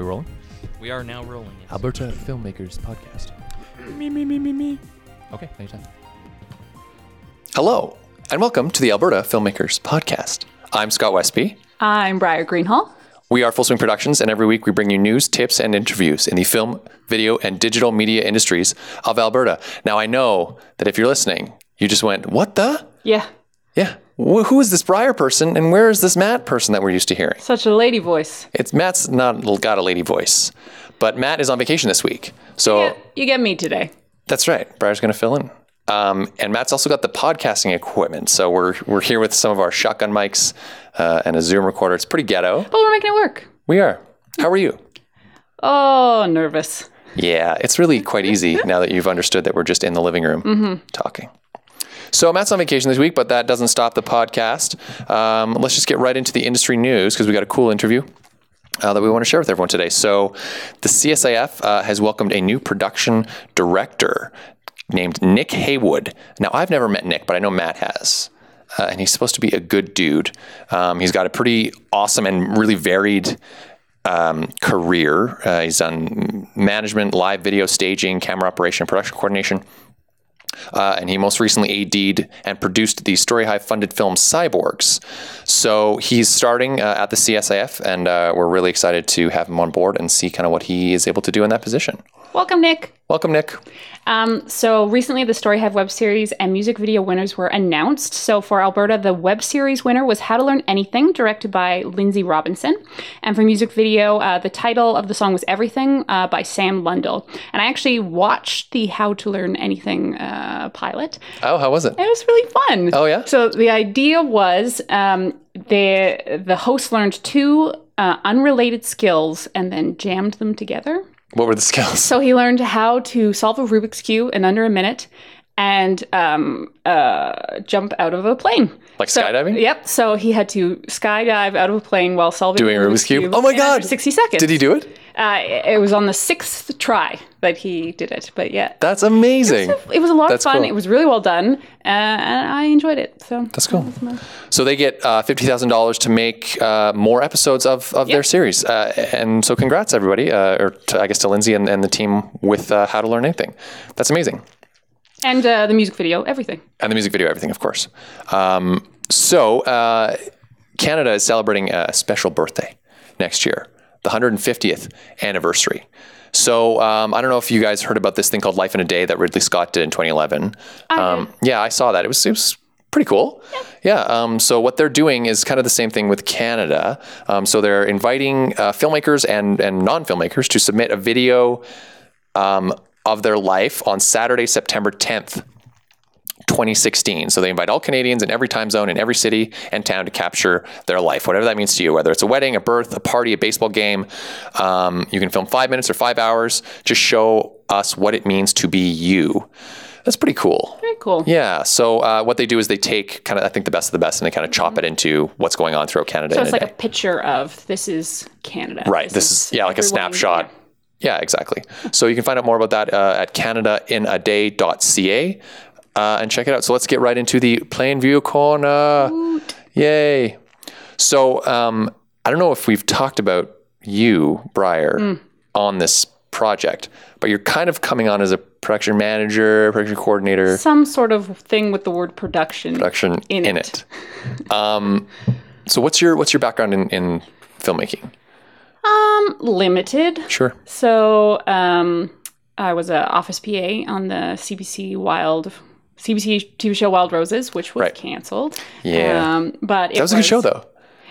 we rolling? We are now rolling. Yes. Alberta Filmmakers Podcast. Me, me, me, me, me. Okay, anytime. Hello, and welcome to the Alberta Filmmakers Podcast. I'm Scott Westby. I'm Briar Greenhall. We are Full Swing Productions, and every week we bring you news, tips, and interviews in the film, video, and digital media industries of Alberta. Now, I know that if you're listening, you just went, What the? Yeah, Yeah. Wh- who is this Briar person, and where is this Matt person that we're used to hearing? such a lady voice. It's Matt's not got a lady voice, but Matt is on vacation this week. So Yeah, you get me today. That's right. Briar's going to fill in. Um, and Matt's also got the podcasting equipment. So we're, we're here with some of our shotgun mics uh, and a Zoom recorder. It's pretty ghetto. But we're making it work. We are. How are you? Oh, nervous. Yeah, it's really quite easy now that you've understood that we're just in the living room talking. So Matt's on vacation this week, but that doesn't stop the podcast. Um, let's just get right into the industry news because we got a cool interview. Uh, that we want to share with everyone today. So, the CSIF uh, has welcomed a new production director named Nick Haywood. Now, I've never met Nick, but I know Matt has. Uh, and he's supposed to be a good dude. Um, he's got a pretty awesome and really varied um, career. Uh, he's done management, live video staging, camera operation, production coordination. Uh, and he most recently AD'd and produced the Story Hive funded film Cyborgs. So he's starting uh, at the CSIF, and uh, we're really excited to have him on board and see kind of what he is able to do in that position. Welcome, Nick. Welcome, Nick. Um, so recently, the Story Hive web series and music video winners were announced. So for Alberta, the web series winner was How to Learn Anything, directed by Lindsay Robinson, and for music video, uh, the title of the song was Everything uh, by Sam Lundell. And I actually watched the How to Learn Anything uh, pilot. Oh, how was it? It was really fun. Oh, yeah? So the idea was um, the the host learned two uh, unrelated skills and then jammed them together. What were the skills? So he learned how to solve a Rubik's cube in under a minute and um, uh, jump out of a plane. Like So- skydiving? Yep. So he had to skydive out of a plane while solving Doing a Rubik's Cube? Oh my God. 60 seconds. Did he do it? Uh, it was on the sixth try that he did it. But yeah. That's amazing. It was a lot That's of fun. cool. It was really well done, uh, and I enjoyed it. So That's cool. So they get uh, fifty thousand dollars to make uh, more episodes of, of their series, uh, and so congrats everybody, uh, or to, I guess to Lindsay and, and the team with uh, How to Learn Anything. That's amazing. And uh, the music video, everything. and the music video, everything, of course. Um, so uh, Canada is celebrating a special birthday next year, the 150th anniversary. So um, I don't know if you guys heard about this thing called Life in a Day that Ridley Scott did in 2011. Um, yeah, I saw that. It was it was pretty cool. Yeah. um, so what they're doing is kind of the same thing with Canada. Um, so they're inviting uh, filmmakers and and non filmmakers to submit a video um, of their life on Saturday, September 10th. 2016. So they invite all Canadians in every time zone in every city and town to capture their life, whatever that means to you, whether it's a wedding, a birth, a party, a baseball game. Um, you can film five minutes or five hours. Just show us what it means to be you. That's pretty cool. Very cool. Yeah. So uh, what they do is they take kind of, I think, the best of the best and they kind of chop it into what's going on throughout Canada. So it's a like day. a picture of this is Canada. Right. This, is, yeah, like a snapshot. Yeah, exactly. So you can find out more about that uh, at canadainaday.ca uh, and check it out. So let's get right into the Plainview corner. Yay. So um, I don't know if we've talked about you, Briar, Hmm. on this project, but you're kind of coming on as a production manager, production coordinator, Some sort of thing with the word production. production in, In it. Um, so what's your what's your background in, in filmmaking? Um, limited. Sure. So um, I was a office PA on the CBC Wild. CBC TV show Wild Roses, which was Right. canceled. Yeah. Um, but it That was a good show though.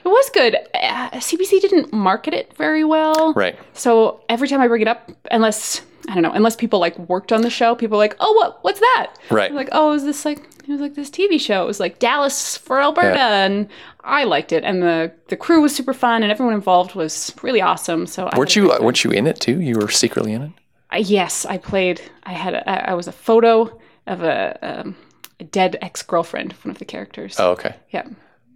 It was good. Uh, CBC didn't market it very well. Right. So every time I bring it up, unless I don't know, unless people like worked on the show, people are like, "Oh, what? What's that?" Right. I'm like, "Oh, is this like?" It was like this TV show. It was like Dallas for Alberta, Yeah. and I liked it. And the the crew was super fun, and everyone involved was really awesome. So I Weren't you time. weren't you in it too? You were secretly in it. I, yes, I played. I had. A, I I was a photo of a, um, a dead ex girlfriend of one of the characters. Oh, okay. Yeah.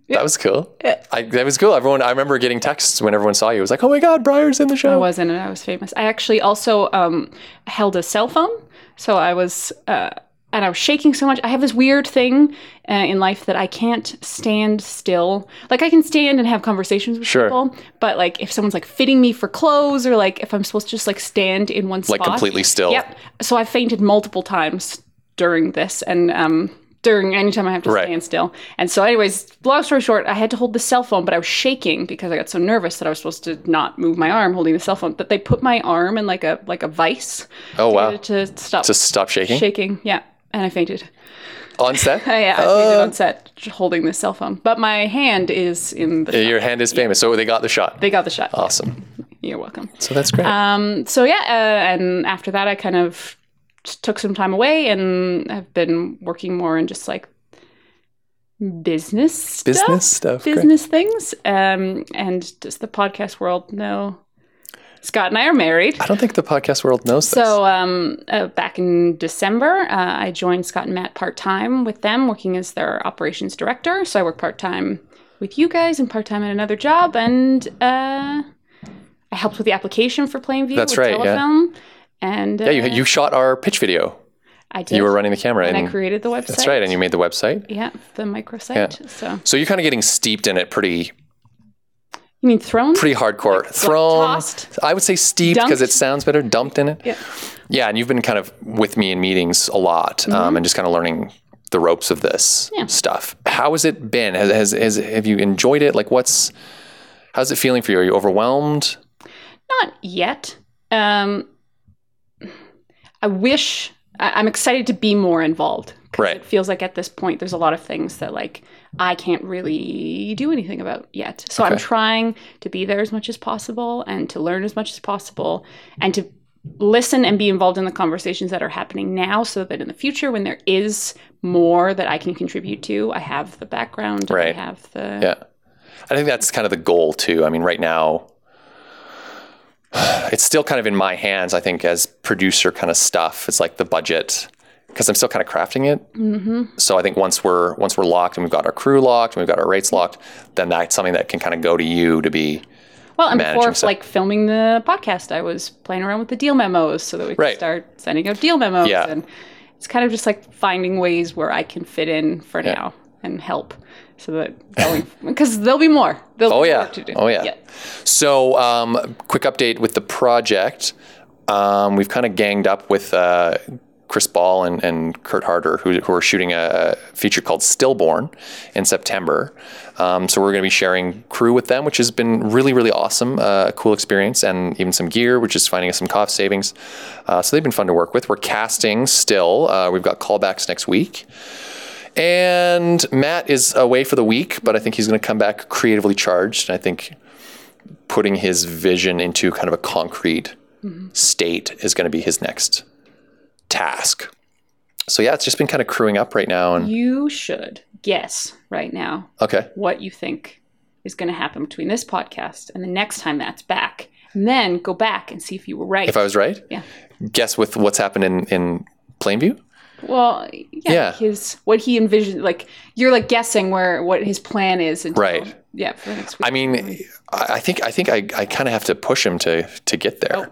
That was cool. I, that was cool. Everyone, I remember getting texts when everyone saw you. It was like, "Oh my God, Briar's in the show." I wasn't, and I was famous. I actually also um, held a cell phone, so I was uh, and I was shaking so much. I have this weird thing uh, in life that I can't stand still. Like I can stand and have conversations with Sure. people, but like if someone's like fitting me for clothes or like if I'm supposed to just like stand in one spot, Like completely still. Yep. So I fainted multiple times during this, and um, during any time I have to Right. stand still. And so, anyways, long story short, I had to hold the cell phone, but I was shaking because I got so nervous that I was supposed to not move my arm holding the cell phone. But they put my arm in like a like a vice. Oh, to, wow. To stop to stop shaking shaking. Yeah, and I fainted. on set. Yeah, I Uh. fainted on set holding the cell phone. But my hand is in the. shot. Your hand is famous, so they got the shot. They got the shot. Awesome. You're welcome. So that's great. Um, so yeah, uh, and after that, I kind of took some time away and have been working more in just like business stuff, Business stuff. Great. business things. Um, and does the podcast world know? Scott and I are married. I don't think the podcast world knows this. So um, uh, back in December, uh, I joined Scott and Matt part time with them, working as their operations director. So I work part time with you guys and part time at another job, and uh, I helped with the application for Plainview. That's with right, yeah. And uh, yeah, you, you shot our pitch video. I did. You were running the camera, and and I created the website. that's right, and you made the website. yeah, the microsite. So So you're kind of getting steeped in it, pretty you mean thrown? pretty hardcore. Thrown. tossed? I would say steeped because it sounds better. Dumped in it. Yeah. Yeah, and you've been kind of with me in meetings a lot, um, and just kind of learning the ropes of this Mm-hmm. Yeah. stuff. How has it been? Has, has, has have you enjoyed it? Like, what's how's it feeling for you? Are you overwhelmed? Not yet. Um, I wish I, I'm excited to be more involved. Right. It feels like at this point there's a lot of things that like I can't really do anything about yet. So I'm trying to be there as much as possible and to learn as much as possible and to listen and be involved in the conversations that are happening now so that in the future when there is more that I can contribute to, I have the background, I Right. have the Yeah. I think that's kind of the goal too. I mean, right now, it's still kind of in my hands. I think as producer kind of stuff. It's like the budget because I'm still kind of crafting it. Mm-hmm. So I think once we're once we're locked and we've got our crew locked and we've got our rates locked, then that's something that can kind of go to you to be Well, and before stuff. like filming the podcast, I was playing around with the deal memos so that we could Right. start sending out deal memos. Yeah. And it's kind of just like finding ways where I can fit in for Yeah. now and help, so that because there'll be more. There'll Oh be yeah. more to do. Oh yeah. So, um, quick update with the project. Um, we've kind of ganged up with uh, Chris Ball and, and Kurt Harder, who, who are shooting a feature called Stillborn in September. Um, so we're going to be sharing crew with them, which has been really, really awesome. Uh, cool experience, and even some gear, which is finding us some cost savings. Uh, so they've been fun to work with. We're casting still. Uh, we've got callbacks next week. And Matt is away for the week, but I think he's going to come back creatively charged. And I think putting his vision into kind of a concrete state is going to be his next task. So yeah, it's just been kind of crewing up right now. And You should guess right now okay, what you think is going to happen between this podcast and the next time that's back, and then go back and see if you were right. if I was right, yeah. guess with what's happened in in Plainview. Well, yeah, Yeah. his what he envisioned, like you're like guessing where what his plan is, until- Right. Yeah, for next week. I mean, I I think I think I, I kind of have to push him to to get there.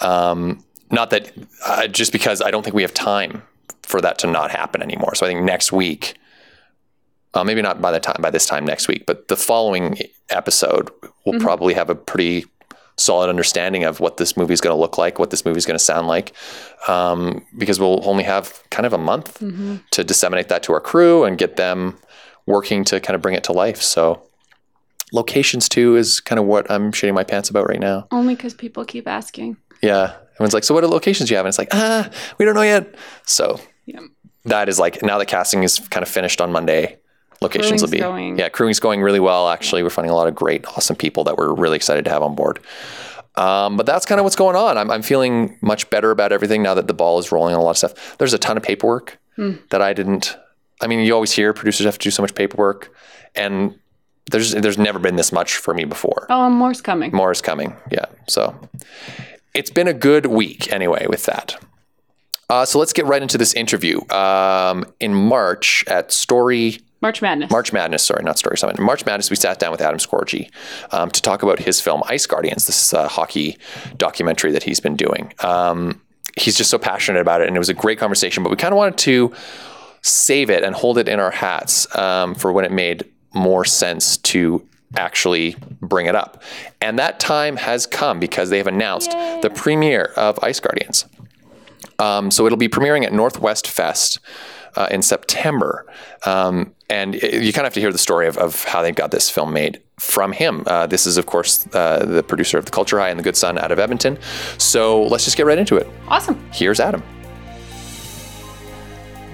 Um, not that uh, just because I don't think we have time for that to not happen anymore. So I think next week, uh, maybe not by the time by this time next week, but the following episode, we'll probably have a pretty solid understanding of what this movie is going to look like, what this movie is going to sound like, um, because we'll only have kind of a month to disseminate that to our crew and get them working to kind of bring it to life. So locations too is kind of what I'm shitting my pants about right now. only because people keep asking. Yeah. Everyone's like, so what are locations do you have? And it's like, ah, we don't know yet. So Yeah. that is like, now that casting is kind of finished on Monday, locations will be, going- yeah, crewing's going really well. Actually, we're finding a lot of great, awesome people that we're really excited to have on board. Um, but that's kind of what's going on. I'm, I'm feeling much better about everything now that the ball is rolling on a lot of stuff. There's a ton of paperwork Hmm. that I didn't, I mean, you always hear producers have to do so much paperwork and there's, there's never been this much for me before Oh, and more's coming. more is coming. Yeah. So it's been a good week anyway with that. Uh, so let's get right into this interview. Um, in March at Story March Madness. March Madness, sorry, not Story Summit. In March Madness, we sat down with Adam Scorgie um, to talk about his film Ice Guardians. This is a hockey documentary that he's been doing. Um, he's just so passionate about it, and it was a great conversation. But we kind of wanted to save it and hold it in our hats um, for when it made more sense to actually bring it up. And that time has come because they have announced the premiere of Ice Guardians. Um, so it'll be premiering at Northwest Fest uh, in September. Um, and it- you kind of have to hear the story of, of how they got this film made from him. Uh, this is, of course, uh, the producer of The Culture High and The Good Son out of Edmonton. So let's just get right into it. Awesome. Here's Adam.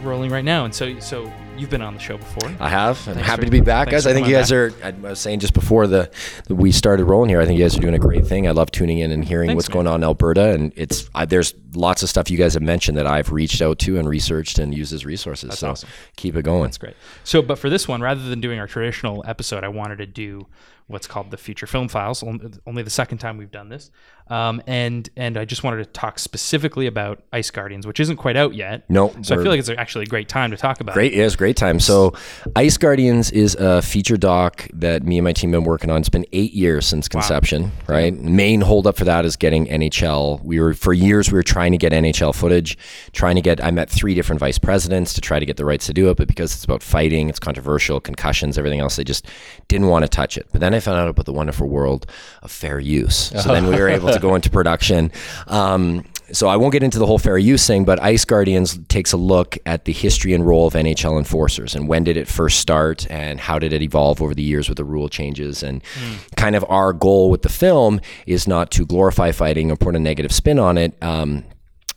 rolling right now. And so, so you've been on the show before. I have. I'm happy for- to be back, guys. I think you guys are. I was saying just before the, the we started rolling here. I think you guys are doing a great thing. I love tuning in and hearing Thanks, what's man. going on in Alberta, and it's I, there's lots of stuff you guys have mentioned that I've reached out to and researched and used as resources. so awesome. keep it going. That's great. So, but for this one, rather than doing our traditional episode, I wanted to do what's called the feature film files. Only the second time we've done this, um, and and I just wanted to talk specifically about Ice Guardians, which isn't quite out yet. No, so I feel like it's actually a great time to talk about. Great, It. yeah, it's a great time. So, Ice Guardians is a feature doc that me and my team have been working on. It's been eight years since conception, right? Main holdup for that is getting NHL. We were for years we were trying to get NHL footage, trying to get. I met three different vice presidents to try to get the rights to do it, but because it's about fighting, it's controversial, concussions, everything else, they just didn't want to touch it. But then I found out about the wonderful world of fair use. So then we were able to go into production. Um, so I won't get into the whole fair use thing, but Ice Guardians takes a look at the history and role of NHL enforcers and when did it first start and how did it evolve over the years with the rule changes and kind of our goal with the film is not to glorify fighting or put a negative spin on it. Um,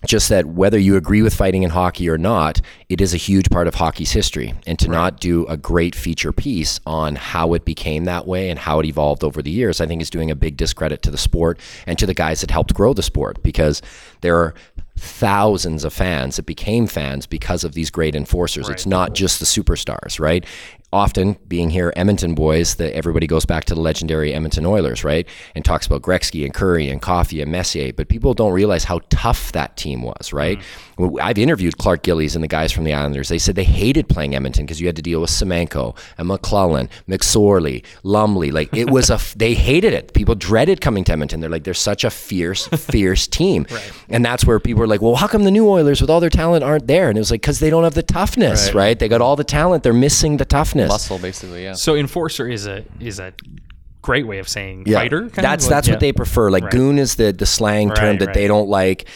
just that whether you agree with fighting in hockey or not, it is a huge part of hockey's history. And to not do a great feature piece on how it became that way and how it evolved over the years, I think is doing a big discredit to the sport and to the guys that helped grow the sport because there are thousands of fans that became fans because of these great enforcers. It's not just the superstars, right? Often, being here, Edmonton boys, that everybody goes back to the legendary Edmonton Oilers, right? And talks about Gretzky and Kurri and Coffey and Messier, but people don't realize how tough that team was, right? Mm-hmm. Well, I've interviewed Clark Gillies and the guys from the Islanders. They said they hated playing Edmonton because you had to deal with Semenko and McClelland, McSorley, Lumley. Like it was a, f- they hated it. People dreaded coming to Edmonton. They're like, they're such a fierce, fierce team. And that's where people were like, well, how come the new Oilers with all their talent aren't there? And it was like, because they don't have the toughness, Right. right? They got all the talent. They're missing the toughness. Muscle, basically, yeah. So enforcer is a is a great way of saying Yeah. fighter. kind of? That's Like, that's yeah. what they prefer. Like Right. goon is the the slang term that right. they don't like.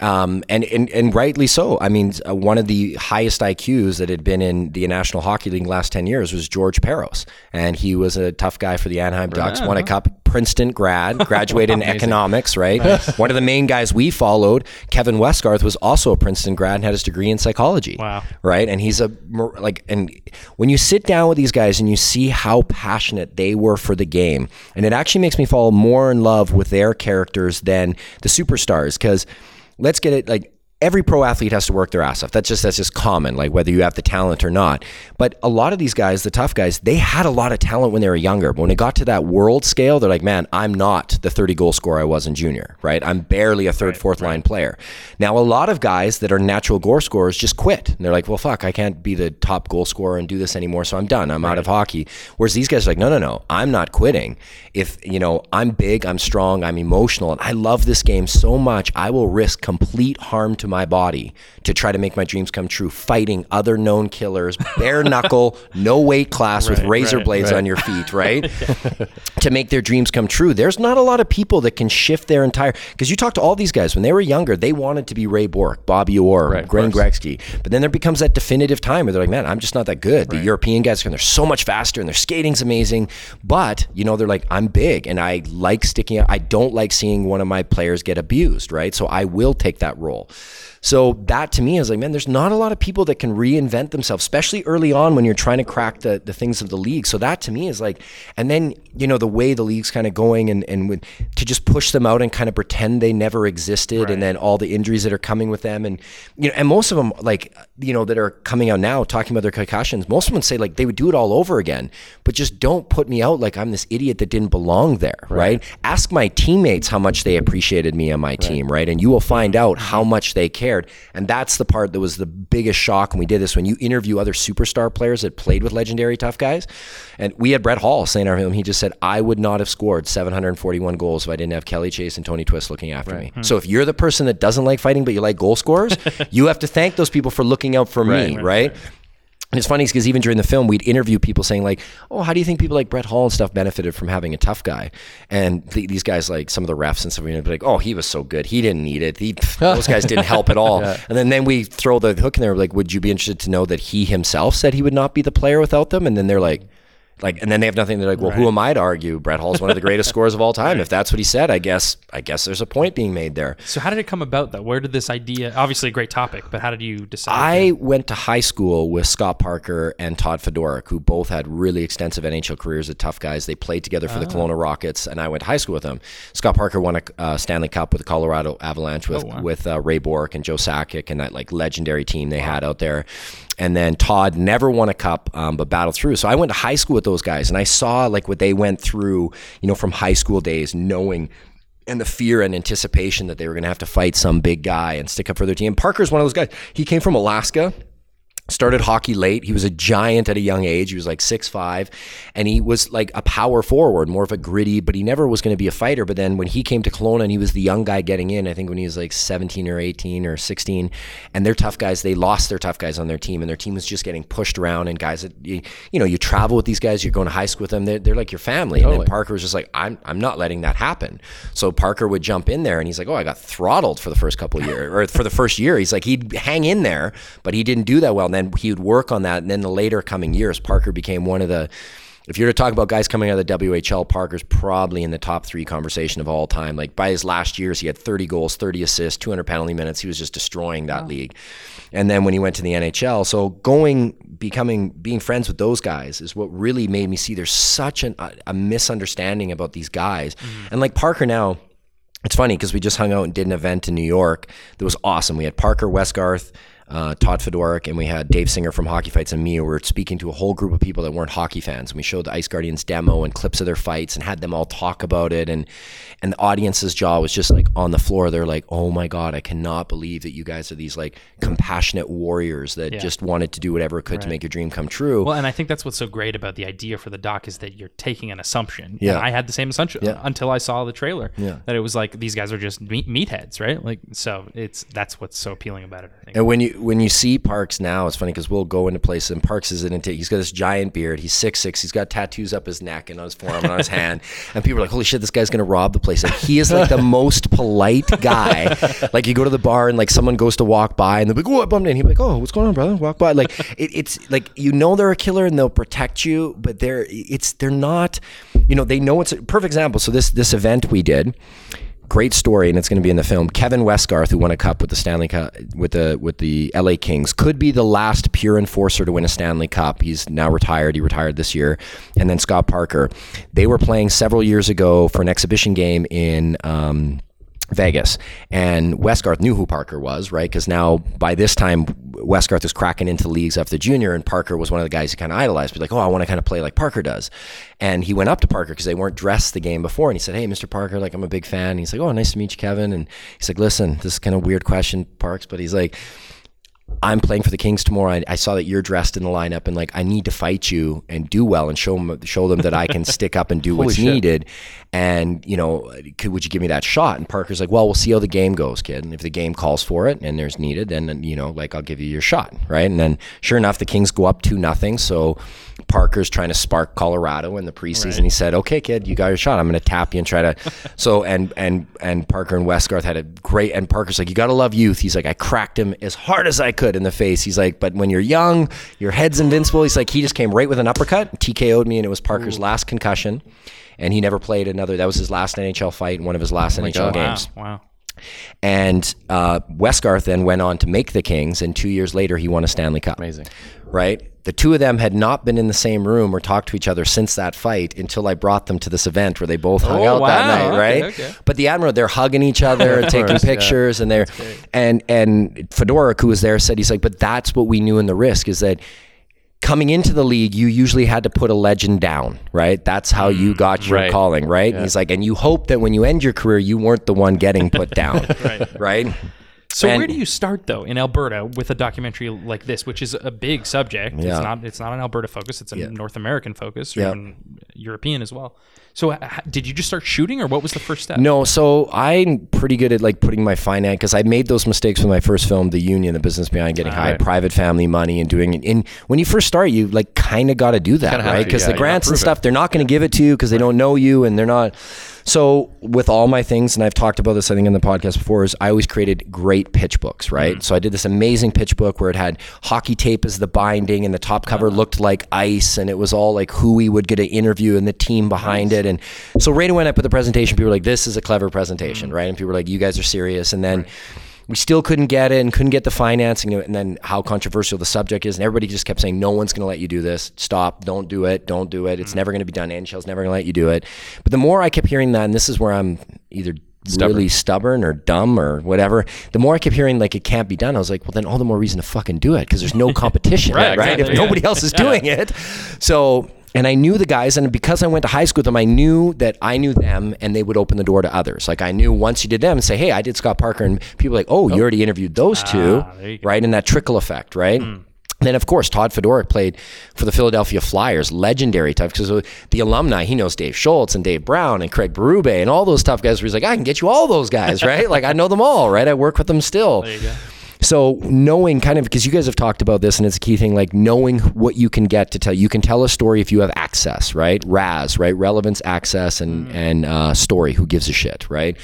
Um, and, and and rightly so. I mean, uh, one of the highest IQs that had been in the National Hockey League last ten years was George Parros, and he was a tough guy for the Anaheim Ducks. Won a cup. Princeton grad, graduated in economics. Right. One of the main guys we followed, Kevin Westgarth, was also a Princeton grad and had his degree in psychology Wow. right? And he's a like, and when you sit down with these guys and you see how passionate they were for the game, and it actually makes me fall more in love with their characters than the superstars. Because let's get it like. Every pro athlete has to work their ass off. That's just that's just common, like whether you have the talent or not. But a lot of these guys, the tough guys, they had a lot of talent when they were younger. But when it got to that world scale, they're like, man, I'm not the 30 goal scorer I was in junior, right? I'm barely a third, fourth line player. Now, a lot of guys that are natural goal scorers just quit. And they're like, well, fuck, I can't be the top goal scorer and do this anymore, so I'm done. I'm out of hockey. Whereas these guys are like, no, no, no, I'm not quitting. If, you know, I'm big, I'm strong, I'm emotional, and I love this game so much, I will risk complete harm to my body to try to make my dreams come true, fighting other known killers, bare knuckle, no weight class with razor right, blades on your feet, right? to make their dreams come true. There's not a lot of people that can shift their entire because you talk to all these guys when they were younger, they wanted to be Ray Bourque, Bobby Orr, Right, Glenn. Gretzky. But then there becomes that definitive time where they're like, man, I'm just not that good. The European guys, they're so much faster and their skating's amazing. But, you know, they're like, I'm big and I like sticking out. I don't like seeing one of my players get abused, right? So I will take that role. So that to me is like, man, there's not a lot of people that can reinvent themselves, especially early on when you're trying to crack the, the things of the league. So that to me is like, and then, you know, the way the league's kind of going and, and with, to just push them out and kind of pretend they never existed and then all the injuries that are coming with them. And, you know, and most of them like, you know, that are coming out now talking about their concussions, most of them say like they would do it all over again, but just don't put me out like I'm this idiot that didn't belong there. Right. Ask my teammates how much they appreciated me on my team. Right. And you will find out how much they care And that's the part that was the biggest shock when we did this. When you interview other superstar players that played with legendary tough guys, and we had Brett Hull saying our him, he just said, I would not have scored 741 goals if I didn't have Kelly Chase and Tony Twist looking after me. Hmm. So if you're the person that doesn't like fighting but you like goal scorers, you have to thank those people for looking out for me, right? And it's funny because even during the film, we'd interview people saying like, "Oh, how do you think people like Brett Hull and stuff benefited from having a tough guy?" And th- these guys, like some of the refs and stuff, would be like, "Oh, he was so good, he didn't need it. He, those guys didn't help at all." And then then we throw the hook in there, like, "Would you be interested to know that he himself said he would not be the player without them?" And then they're like. Like and then they have nothing. They're like, well, who am I to argue? Brett Hull's one of the greatest scorers of all time. If that's what he said, I guess I guess there's a point being made there. So how did it come about though? Where did this idea? Obviously, a great topic, but how did you decide? I went to high school with Scott Parker and Todd Fedoruk, who both had really extensive NHL careers at Tough Guys. They played together for the Kelowna Rockets, and I went to high school with them. Scott Parker won a uh, Stanley Cup with the Colorado Avalanche with with uh, Ray Bourque and Joe Sakic and that like legendary team they had out there. And then Todd never won a cup, um, but battled through. So I went to high school with those guys, and I saw like what they went through, you know, from high school days, knowing and the fear and anticipation that they were going to have to fight some big guy and stick up for their team. Parker's one of those guys. He came from Alaska started hockey late. He was a giant at a young age. He was like six five, and he was like a power forward, more of a gritty, but he never was going to be a fighter. But then when he came to Kelowna and he was the young guy getting in, I think when he was like 17 or 18 or 16, and they're tough guys, they lost their tough guys on their team, and their team was just getting pushed around. And guys that, you, you know, you travel with these guys, you're going to high school with them, they're, they're like your family. And then Parker was just like, I'm, I'm not letting that happen. So Parker would jump in there and he's like, oh, I got throttled for the first couple of years, or for the first year. He's like, he'd hang in there, but he didn't do that well. And then he would work on that. And then the later coming years, Parker became one of the, if you're to talk about guys coming out of the WHL, Parker's probably in the top three conversation of all time. Like by his last years, he had 30 goals, 30 assists, 200 penalty minutes. He was just destroying that league. And then when he went to the NHL, so going, becoming, being friends with those guys is what really made me see there's such an, a, a misunderstanding about these guys. Mm-hmm. And like Parker now, it's funny because we just hung out and did an event in New York that was awesome. We had Parker Westgarth, uh, Todd Fedoruk, and we had Dave Singer from Hockey Fights and me. We were speaking to a whole group of people that weren't hockey fans, and we showed the Ice Guardians demo and clips of their fights and had them all talk about it. And and the audience's jaw was just like on the floor. They're like, "Oh my god, I cannot believe that you guys are these like compassionate warriors that just wanted to do whatever it could to make your dream come true." Well, and I think that's what's so great about the idea for the doc is that you're taking an assumption. Yeah. And I had the same assumption until I saw the trailer. Yeah. That it was like these guys are just meat meatheads, right? Like so it's that's what's so appealing about it. I think. And when you when you see Parks now, it's funny because we'll go into places and Parks is an intake. He's got this giant beard. He's six six. He's got tattoos up his neck and on his forearm and on his hand. And people are like, "Holy shit, this guy's gonna rob the place!" And he is like the most polite guy. like you go to the bar and like someone goes to walk by and they're like, "Oh, I bumped in." Be like, "Oh, what's going on, brother? Walk by." Like it, it's like you know they're a killer and they'll protect you, but they're it's they're not. You know they know it's a perfect example. So this this event we did great story, and it's going to be in the film. Kevin Westgarth, who won a cup with the Stanley Cup with the with the LA Kings, could be the last pure enforcer to win a Stanley Cup. He's now retired. He retired this year. And then Scott Parker, they were playing several years ago for an exhibition game in. Um, Vegas. And Westgarth knew who Parker was, right? Because now by this time, Westgarth was cracking into leagues after junior, and Parker was one of the guys he kind of idolized. Be like, oh, I want to kind of play like Parker does. And he went up to Parker because they weren't dressed the game before, and he said, hey, Mr. Parker, like I'm a big fan. And he's like, oh, nice to meet you, Kevin. And he's like, listen, this is kind of weird question, Parks, but he's like. I'm playing for the Kings tomorrow. I, I, saw that you're dressed in the lineup, and like I need to fight you and do well and show them show them that I can stick up and do what's shit. needed. And you know, could, would you give me that shot? And Parker's like, well, we'll see how the game goes, kid. And if the game calls for it and there's needed, then you know, like I'll give you your shot, right? And then sure enough, the Kings go up two nothing. So Parker's trying to spark Colorado in the preseason. He said, "Okay, kid, you got your shot. I'm going to tap you and try to." so and and and Parker and Westgarth had a great. And Parker's like, "You got to love youth." He's like, "I cracked him as hard as I could in the face." He's like, "But when you're young, your head's invincible." He's like, "He just came right with an uppercut, TKO'd me, and it was Parker's last concussion." And he never played another. That was his last NHL fight and one of his last NHL games. Wow. Wow. And uh, Westgarth then went on to make the Kings, and two years later, he won a Stanley Cup. Amazing. Right? The two of them had not been in the same room or talked to each other since that fight until I brought them to this event where they both hung Oh, out that night, right? okay. But the Admiral, they're hugging each other and taking course, yeah. pictures, and they're and and Fedoruk, who was there, said he's like, but that's what we knew in the risk is that coming into the league, you usually had to put a legend down, right? That's how you got your right. calling, right? And he's like, and you hope that when you end your career, you weren't the one getting put down, Right. right? So where do you start though in Alberta with a documentary like this, which is a big subject? Yeah. It's not it's not an Alberta focus; it's a Yeah. North American focus, or Yeah. even European as well. So, did you just start shooting, or what was the first step? No, so I'm pretty good at like putting my finance because I made those mistakes with my first film, The Union, the business behind getting high right. private family money and doing it. And when you first start, you like kind of got to do that, Kinda right? Because yeah, the grants and stuff, they're not going to give it to you because they don't know you and they're not. So with all my things, and I've talked about this I think in the podcast before, is I always created great pitch books, right? Mm-hmm. So I did this amazing pitch book where it had hockey tape as the binding, and the top cover uh-huh. looked like ice, and it was all like who we would get an interview and the team behind it. And so right away when I put the presentation, people were like, "This is a clever presentation," mm-hmm. right? And people were like, "You guys are serious." And then we still couldn't get it and couldn't get the financing and then how controversial the subject is and everybody just kept saying no one's going to let you do this. Stop. Don't do it. Don't do it. It's mm. never going to be done. NHL's never going to let you do it. But the more I kept hearing that and this is where I'm either really stubborn or dumb or whatever the more I kept hearing like it can't be done I was like well then all the more reason to fucking do it because there's no competition Right, right, exactly, if yeah. nobody else is doing it. So and I knew the guys, and because I went to high school with them, I knew that I knew them, and they would open the door to others. Like I knew once you did them, and say, "Hey, I did Scott Parker," and people were like, "Oh, you already interviewed those two, there right?" And that trickle effect, right? Then of course Todd Fedoruk played for the Philadelphia Flyers, legendary tough because the alumni he knows Dave Schultz and Dave Brown and Craig Berube and all those tough guys. Where he's like, I can get you all those guys, right? like I know them all, right? I work with them still. There you go. So knowing kind of because you guys have talked about this and it's a key thing, like knowing what you can get to tell. You can tell a story if you have access, right? RAS, right? Relevance, access, and Mm. and uh, story. Who gives a shit, right?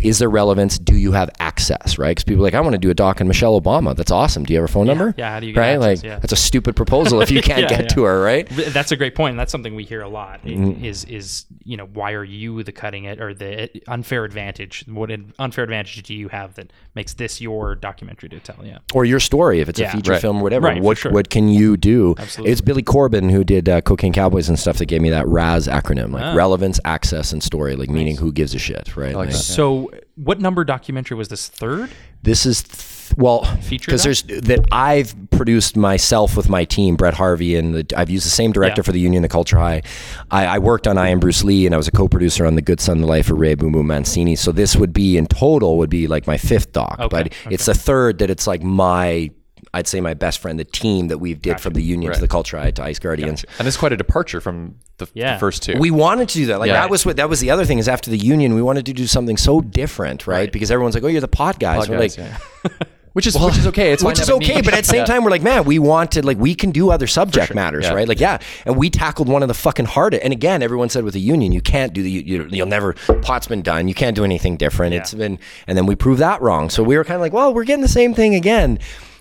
Is there relevance? Do you have access, right? Because people are like, I want to do a doc on Michelle Obama. That's awesome. Do you have her phone number? Yeah, how do you get right? access? Like Yeah. that's a stupid proposal if you can't Yeah, get yeah. to her, right? That's a great point. and That's something we hear a lot. Mm-hmm. Is is you know why are you the cutting it or the unfair advantage? What unfair advantage do you have that makes this your documentary to tell? Yeah. or your story if it's Yeah. a feature Right. film or whatever. Right, what sure. what can you do? Absolutely. It's Billy Corben who did uh, Cocaine Cowboys and stuff that gave me that RAS acronym, like Ah. relevance, access, and story, like meaning who gives a shit, right? like Like. So, what number documentary was this? Third? This is th- well Feature because there's that I've produced myself with my team, Brett Harvey, and the, I've used the same director Yeah. for the Union, the Culture High. I, I worked on I Am Bruce Lee, and I was a co-producer on The Good Son, The Life of Ray Boom Boom Mancini. So this would be in total would be like my fifth doc, Okay, but it's the third that it's like my. I'd say my best friend, the team that we've did from the Union to the Culture High to Ice Guardians. And it's quite a departure from the, the first two. We wanted to do that. Like Yeah. that was what that was the other thing is after the union, we wanted to do something so different, right? Because everyone's like, "Oh, you're the pod guys." We're Podcast, like, yeah. which is which is okay. It's which is to okay, but at the same Yeah. time, we're like, man, we wanted like we can do other subject matters, Yeah. right? Like, yeah, and we tackled one of the fucking hardest. And again, everyone said with the union, you can't do the you, you'll never pot's been done. You can't do anything different. It's been, and then we proved that wrong. So we were kind of like, well, we're getting the same thing again.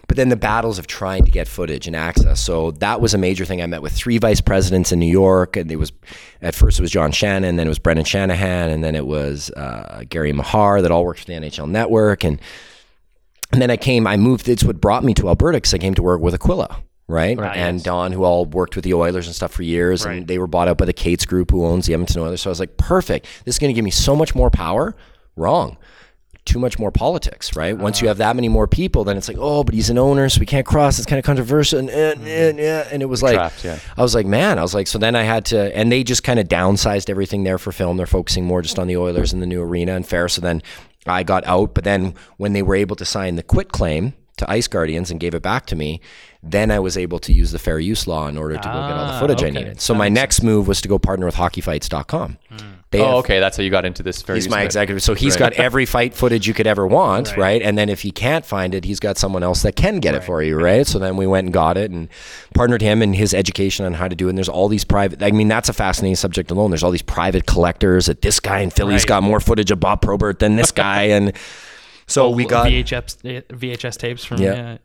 But then the battles of trying to get footage and access. So that was a major thing. I met with three vice presidents in New York, and it was at first it was John Shannon, then it was Brendan Shanahan, and then it was uh, Gary Meagher that all worked for the NHL Network, and and then I came, I moved, it's what brought me to Alberta because I came to work with Aquila, right? and yes. Don, who all worked with the Oilers and stuff for years. Right. And they were bought out by the Katz Group, who owns the Edmonton Oilers. So I was like, perfect. This is going to give me so much more power. Wrong. Too much more politics, right? Once you uh. have that many more people, then it's like, oh, but he's an owner, so we can't cross. It's kind of controversial. And, and, mm-hmm. and, yeah. and it was like, Trapped, yeah. I was like, man, I was like, so then I had to, and they just kind of downsized everything there for film. They're focusing more just on the Oilers and the new arena and fair. So then I got out. But then when they were able to sign the quit claim to Ice Guardians and gave it back to me, then I was able to use the fair use law in order to go get all the Ah, footage I needed. So my next move was to go partner with hockeyfights.com. They Oh, have- okay. That's how you got into this. Very He's my executive. So he's Right. got every fight footage you could ever want, right. And then if he can't find it, he's got someone else that can get it for you, right? So then we went and got it and partnered him in his education on how to do it. And there's all these private, I mean, that's a fascinating subject alone. There's all these private collectors that this guy in Philly's Right. got more footage of Bob Probert than this guy. And so we got. VHS VHS tapes from. Yeah.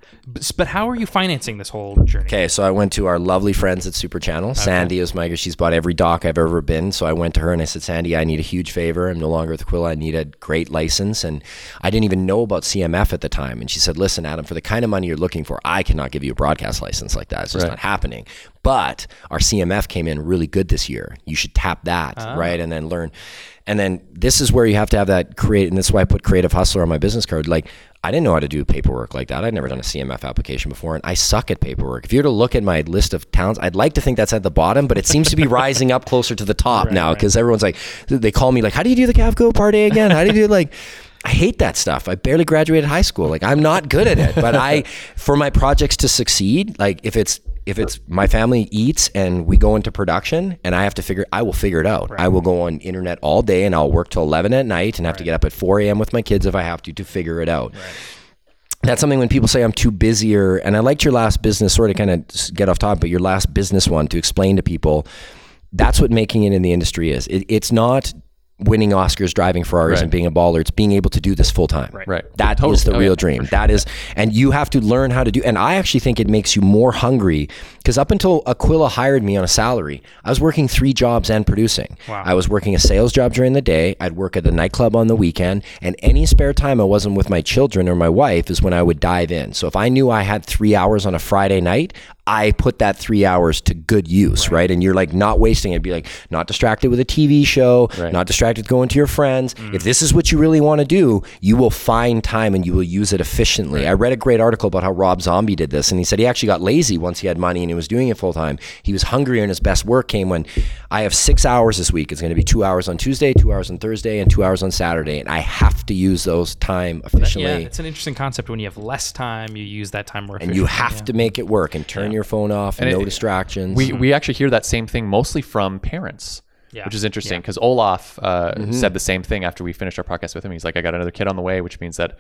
But, how are you financing this whole journey? Okay, so I went to our lovely friends at Super Channel. Sandy is my she's bought every doc I've ever been. So I went to her and I said, Sandy, I need a huge favor. I'm no longer with Quilla. I need a great license. And I didn't even know about CMF at the time. And she said, Listen, Adam, for the kind of money you're looking for, I cannot give you a broadcast license like that. It's just not happening. But our CMF came in really good this year. You should tap that, ah. right? And then learn. And then this is where you have to have that create, and this is why I put creative hustler on my business card. Like I didn't know how to do paperwork like that. I'd never done a CMF application before, and I suck at paperwork. If you were to look at my list of towns, I'd like to think that's at the bottom, but it seems to be rising up closer to the top now because everyone's like, they call me like, "How do you do the Cavco party again? How do you do like?" I hate that stuff. I barely graduated high school. Like I'm not good at it. But I, for my projects to succeed, like if it's if it's my family eats and we go into production and I have to figure, I will figure it out. I will go on internet all day and I'll work till 11 at night and have to get up at 4 a.m. with my kids if I have to to figure it out. That's something when people say I'm too busy or, and I liked your last business, sort of kind of get off topic, but your last business one to explain to people that's what making it in the industry is. It, it's not winning Oscars, driving Ferraris, Right. and being a baller. It's being able to do this full time. Right. right. That is Totally. the Oh, real yeah, dream. That is, and you have to learn how to do. And I actually think it makes you more hungry because up until Aquila hired me on a salary, I was working three jobs and producing. Wow. I was working a sales job during the day. I'd work at the nightclub on the weekend, and any spare time I wasn't with my children or my wife is when I would dive in. So if I knew I had three hours on a Friday night, I put that three hours to good use, right? And you're like not wasting it. Be like not distracted with a TV show, Right. not distracted going to your friends. Mm. If this is what you really want to do, you will find time and you will use it efficiently. I read a great article about how Rob Zombie did this, and he said he actually got lazy once he had money and he was doing it full time. He was hungrier, and his best work came when I have six hours this week. It's going to be two hours on Tuesday, two hours on Thursday, and two hours on Saturday, and I have to use those time efficiently. Yeah, it's an interesting concept. When you have less time, you use that time more and you efficiently, have to make it work and turn your phone off, And no it- distractions. We we actually hear that same thing mostly from parents. Yeah. Which is interesting Yeah. because Olaf uh, Mm-hmm. said the same thing after we finished our podcast with him. He's like, "I got another kid on the way," which means that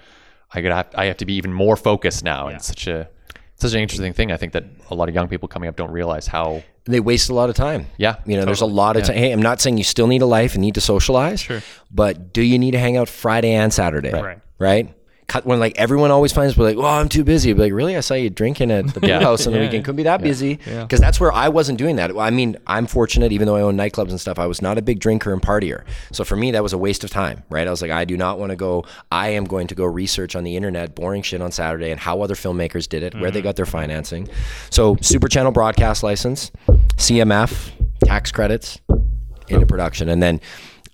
I gotta have, I have to be even more focused now. And it's such a such an interesting thing. I think that a lot of young people coming up don't realize how. they waste a lot of time. Yeah, You know, there's a lot of time. Hey, I'm not saying you still need a life and need to socialize. Sure. But do you need to hang out Friday and Saturday? Right. Right? Cut when like everyone always finds, we're like, well, I'm too busy. But like, really? I saw you drinking at the Yeah. house on the Yeah. weekend. Couldn't be that busy. Because that's where I wasn't doing that. I mean, I'm fortunate, even though I own nightclubs and stuff, I was not a big drinker and partier. So for me, that was a waste of time, right? I was like, I do not want to go, I am going to go research on the internet, boring shit on Saturday and how other filmmakers did it, where they mm-hmm. got their financing. So super channel broadcast license, CMF, tax credits, into production. And then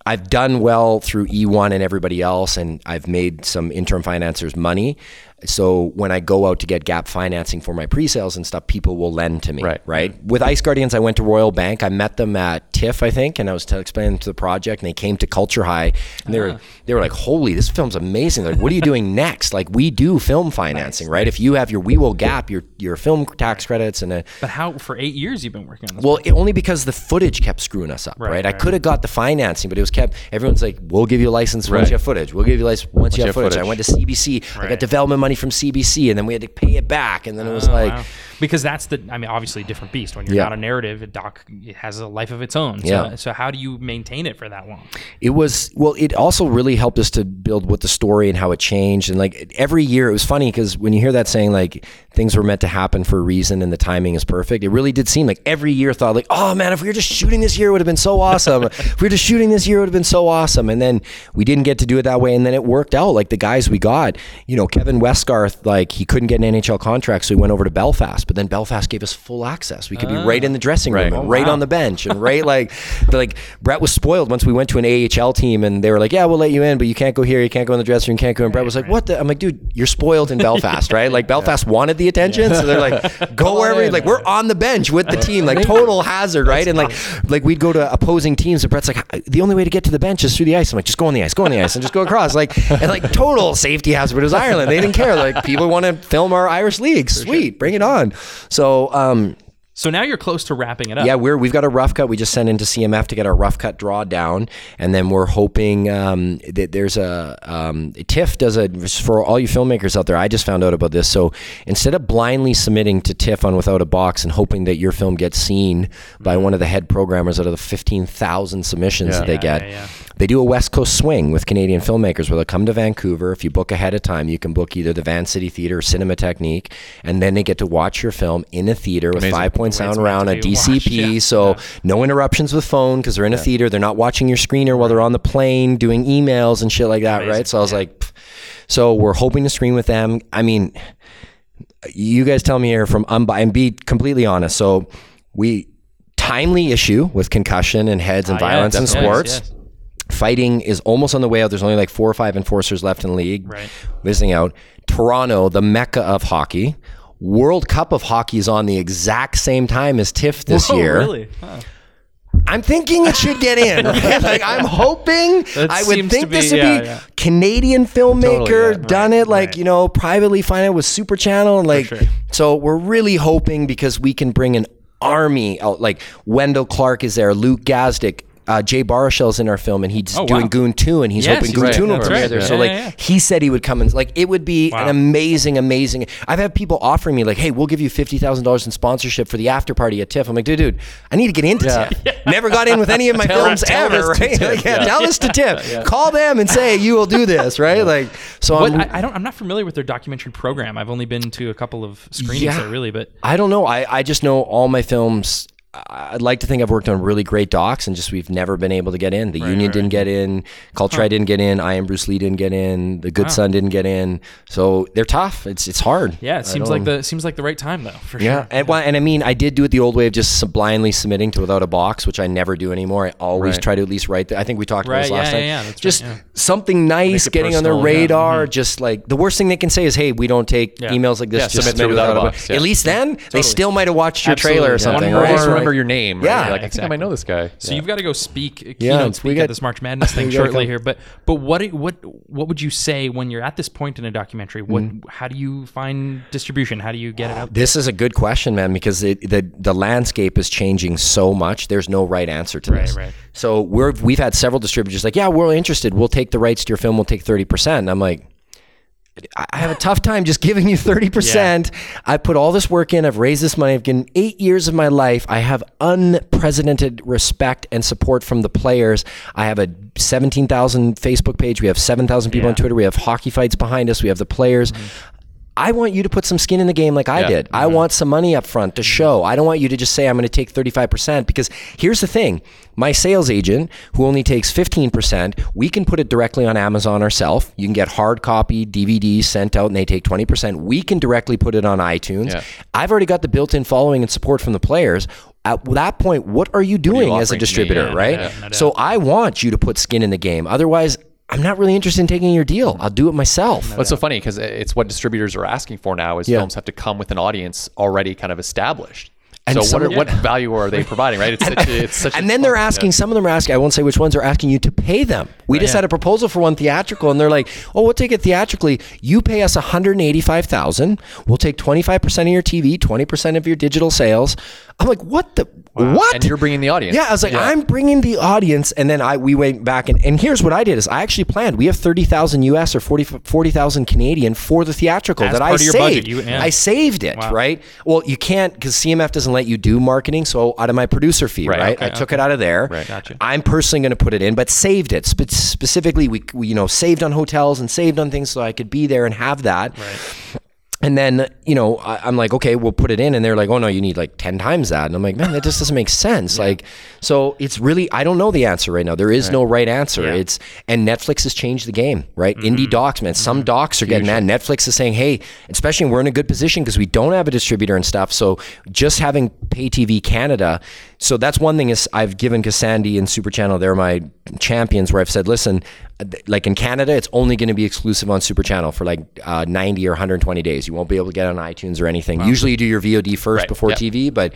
I've done well through E1 and everybody else, and I've made some interim financiers money. So when I go out to get gap financing for my pre-sales and stuff, people will lend to me. Right. Right. With Ice Guardians, I went to Royal Bank. I met them at TIFF, I think, and I was explaining to the project, and they came to Culture High, and they were uh-huh. They were like, "Holy, this film's amazing! Like, what are you doing next? Like, we do film financing, right? If you have your We Will Gap, your your film tax credits, and a, But how for eight years you've been working on this? well, it, only because the footage kept screwing us up, right? I right. could have got the financing, but it was kept. Everyone's like, "We'll give you a license once you have footage. We'll give you a license once, you have footage." I went to CBC. I got development money from CBC, and then we had to pay it back, and then it was Oh, like, wow. Because that's the I mean obviously a different beast. When you're Yeah. not a narrative a doc it has a life of its own. So, Yeah. so how do you maintain it for that long? It was well it also really helped us to build what the story and how it changed. And like every year it was funny because when you hear that saying like things were meant to happen for a reason and the timing is perfect it really did seem like every year thought like oh man if we were just shooting this year it would have been so awesome. If we were just shooting this year it would have been so awesome. And then we didn't get to do it that way and then it worked out. Like the guys we got you know Kevin Westgarth like he couldn't get an NHL contract so he went over to Belfast but then Belfast gave us full access we could be right in the dressing room Right. Oh, right on the bench and right like like Brett was spoiled once we went to an AHL team and they were like, yeah, we'll let you in, but you can't go here, you can't go in the dressing room, you can't go. And Brett was like, what the? I'm like, dude, you're spoiled in Belfast, right? Like Belfast wanted the attention, so they're like, go wherever. Like we're on the bench with the team, like total hazard, right? And like like we'd go to opposing teams, and Brett's like, the only way to get to the bench is through the ice. I'm like, just go on the ice, go on the ice, and just go across, like and like total safety hazard. But it was Ireland, they didn't care. Like people want to film our Irish league, sweet, bring it on. So. um so now you're close to wrapping it up yeah, we're we've got a rough cut. We just sent into CMF to get our rough cut draw down, and then we're hoping um, that there's a um, TIFF does a for all you filmmakers out there. I just found out about this. So instead of blindly submitting to TIFF on Without a Box and hoping that your film gets seen by one of the head programmers out of the fifteen thousand submissions that they Yeah, get, yeah, yeah. They do a West Coast swing with Canadian filmmakers where they'll come to Vancouver. If you book ahead of time, you can book either the Vancity Theater or Cinematheque, and then they get to watch your film in a theater with five point sound around a DCP. yeah. So no interruptions with phone because they're in a theater. They're not watching your screener while they're on the plane doing emails and shit like that, Amazing. right? So I was like, pff. so we're hoping to screen with them. I mean, you guys tell me here from unbi and be completely honest. So we timely issue with concussion and heads and yeah, violence in definitely. sports. Yes, Fighting is almost on the way out. There's only like four or five enforcers left in the league. Right. Visiting out. Toronto, the mecca of hockey. World Cup of hockey is on the exact same time as TIFF this Whoa, year. really Huh. I'm thinking it should get in. right? Like I'm hoping. That I would think be- this would yeah, be yeah. Canadian filmmaker Totally, yeah. done it like right. you know privately financed with Super Channel and like sure. so we're really hoping because we can bring an army out like Wendel Clark is there, Luke Gazdic. Uh, Jay Baruchel's in our film, and he's Oh, doing wow. Goon 2, and he's Yes, hoping Goon right. 2 will premiere right. there. Yeah. So, like, yeah, yeah. he said he would come and, like, it would be Wow. an amazing, amazing. I've had people offering me, like, hey, we'll give you $50,000 in sponsorship for the after party at TIFF. I'm like, dude, dude, I need to get into TIFF. Never got in with any of my films ever, right? Like, yeah. Tell this to TIFF. Call them and say, you will do this, right? Like, so What, I'm, I, I don't. I'm not familiar with their documentary program. I've only been to a couple of screenings there, really. But I don't know. I, I just know all my films. I'd like to think I've worked on really great docs, and just we've never been able to get in. The Union right. didn't get in. Culture High didn't get in. I am Bruce Lee didn't get in. The Good Son didn't get in. So they're tough. It's it's hard. yeah, I it seems like the it seems like the right time though. For Yeah, sure. and, well, and I mean, I did do it the old way of just blindly submitting to Withoutabox, which I never do anymore. I always Right. try to at least write. The, I think we talked about this last yeah, time. yeah, yeah, right, just something nice, getting on their personal, radar. Mm-hmm. Just like the worst thing they can say is, "Hey, we don't take emails like this. Just submit submit without, without a box." box. At least then they still might have watched your Absolutely, trailer or something, Or Right. Remember your name. Right? Yeah, You're like I think I might know this guy. So you've got to go speak Yeah, keynote we speak got- at this March Madness thing gotta shortly come- here. But but what what what would you say when you're at this point in a documentary? What Mm-hmm. how do you find distribution? How do you get it out? This is a good question, man, because it, the the landscape is changing so much. There's no right answer to Right, this. right. So we're we've had several distributors like, yeah, we're interested. We'll take the rights to your film. We'll take thirty percent. And I'm like. I I have a tough time just giving you 30%. I put all this work in. I've raised this money. I've given eight years of my life. I have unprecedented respect and support from the players. I have a 17,000 Facebook page. We have 7,000 people on Twitter. We have hockey fights behind us. We have the players. Mm-hmm. I want you to put some skin in the game like I Yeah. did. I mm-hmm. want some money up front to mm-hmm. show. I don't want you to just say I'm going to take 35% because here's the thing. My sales agent who only takes 15%, we can put it directly on Amazon ourselves. You can get hard copy DVDs sent out and they take 20%. We can directly put it on iTunes. Yeah. I've already got the built-in following and support from the players. At that point, what are you doing as a offering to me? distributor, Yeah, right? yeah, doubt. so I want you to put skin in the game. Otherwise, I'm not really interested in taking your deal. I'll do it myself. What's so funny because it's what distributors are asking for now is Yeah. films have to come with an audience already kind of established. And so what, are, of- what value are they providing? Right? It's such, a, it's such. a and then they're asking, some of them are asking, I won't say which ones are asking you to pay them. We just Yeah. had a proposal for one theatrical and they're like, oh, we'll take it theatrically. You pay us 185000 We'll take 25% of your TV, 20% of your digital sales. I'm like, what the, what? And you're bringing the audience. Yeah, I was like, I'm bringing the audience, and then I we went back and, and here's what I did is I actually planned. We have thirty thousand US or 40 40,000 Canadian for the theatrical As that I of your saved. budget, you- yeah. I saved it, Wow. right? Well, you can't because CMF doesn't let you do marketing, so out of my producer fee, Right, right? okay, I took it out of there. Right. Gotcha. I'm personally going to put it in, but saved it Spe- specifically. We, we you know saved on hotels and saved on things so I could be there and have that. Right. And then, you know, I, I'm like, okay, we'll put it in. And they're like, oh, no, you need like 10 times that. And I'm like, man, that just doesn't make sense. Like, so it's really, I don't know the answer right now. There is no right answer. Yeah. It's, and Netflix has changed the game, right? Mm-hmm. Indie docs, man. Some mm-hmm. docs are getting mad. Netflix is saying, hey, especially we're in a good position because we don't have a distributor and stuff. So just having pay TV Canada. So that's one thing is I've given Cassandi and Super Channel, they're my champions where I've said, listen, like in Canada, it's only going to be exclusive on Super Channel for like uh, 90 or 120 days. You won't be able to get it on iTunes or anything. Usually you do your VOD first Right, before yep. TV, but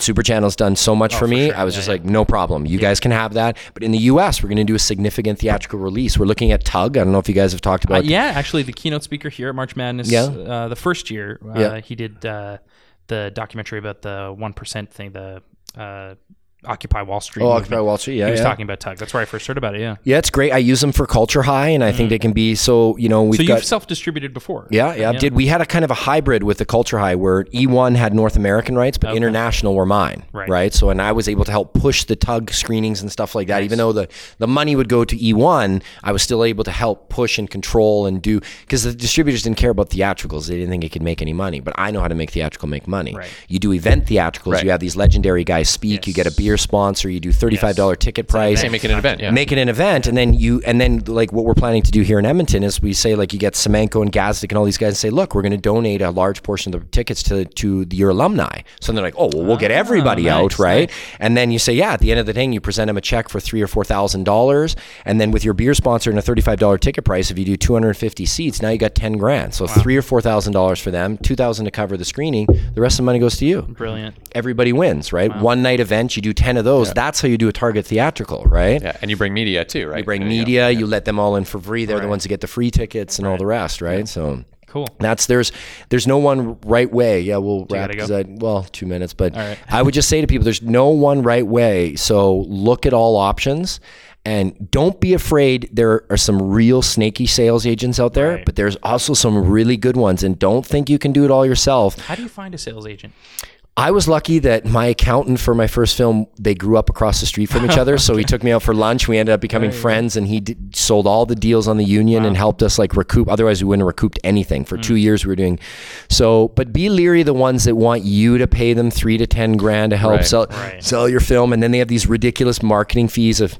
Super Channel's done so much for me. I was just like, no problem. You guys can have that. But in the US, we're going to do a significant theatrical release. We're looking at Tugg. I don't know if you guys have talked Uh, about yeah, actually, the keynote speaker here at March Madness, Yeah. uh, the first year, uh, Yeah. he did uh, the documentary about the one percent thing, the uh, Occupy Wall Street. Oh, movement. Occupy Wall Street. Yeah, he was yeah. talking about Tugg. That's where I first heard about it. Yeah. Yeah, it's great. I use them for Culture High, and I think they can be so. You know, we've Mm. so got you've self-distributed before. Yeah, yeah, Did we had a kind of a hybrid with the Culture High where E1 had North American rights, but international were mine. Right. So, and I was able to help push the Tugg screenings and stuff like that. Even though the the money would go to E1, I was still able to help push and control and do because the distributors didn't care about theatricals. They didn't think it could make any money. But I know how to make theatrical make money. Right. You do event theatricals. Right. You have these legendary guys speak. You get a beer sponsor. You do thirty five dollar ticket price Say make it an event. Yeah. make it an event and then you and then like what we're planning to do here in Edmonton is we say like you get Semenko and Gazdic and all these guys and say look we're going to donate a large portion of the tickets to to your alumni so they're like oh well we'll get ah, everybody nice, out right and then you say yeah at the end of the thing, you present them a check for three or four thousand dollars and then with your beer sponsor and a thirty five dollar ticket price if you do two hundred and fifty seats now you got ten grand so three or four thousand dollars for them two thousand to cover the screening the rest of the money goes to you Brilliant. everybody wins, right? One night event, you do 10 of those. That's how you do a target theatrical, right? Yeah, and you bring media too, right? You bring There you go. media, you let them all in for free. They're the ones that get the free tickets and all the rest, right? So Cool. that's there's there's no one right way. Yeah, we'll wrap gotta I, well two minutes, but right. I would just say to people, there's no one right way. So look at all options. And don't be afraid. There are some real snaky sales agents out there, Right. but there's also some really good ones. And don't think you can do it all yourself. How do you find a sales agent? I was lucky that my accountant for my first film, they grew up across the street from each other. So he took me out for lunch. We ended up becoming friends and he did, sold all the deals on the union and helped us like recoup. Otherwise we wouldn't have recouped anything for hmm. two years we were doing. So, but be leery the ones that want you to pay them three to 10 grand to help Right. sell, Right. sell your film. And then they have these ridiculous marketing fees of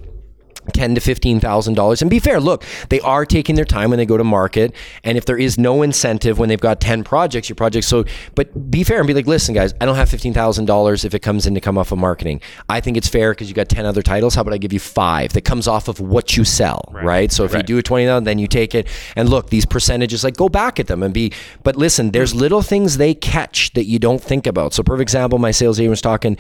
ten to fifteen thousand dollars. And be fair, look, they are taking their time when they go to market. And if there is no incentive when they've got ten projects, your project. So, but be fair and be like, listen, guys, I don't have fifteen thousand dollars if it comes in to come off of marketing. I think it's fair because you got ten other titles. How about I give you five that comes off of what you sell, right? So if you do a twenty thousand, then you take it. And look, these percentages, like go back at them and be. But listen, there's little things they catch that you don't think about. So, perfect example, my sales agent was talking.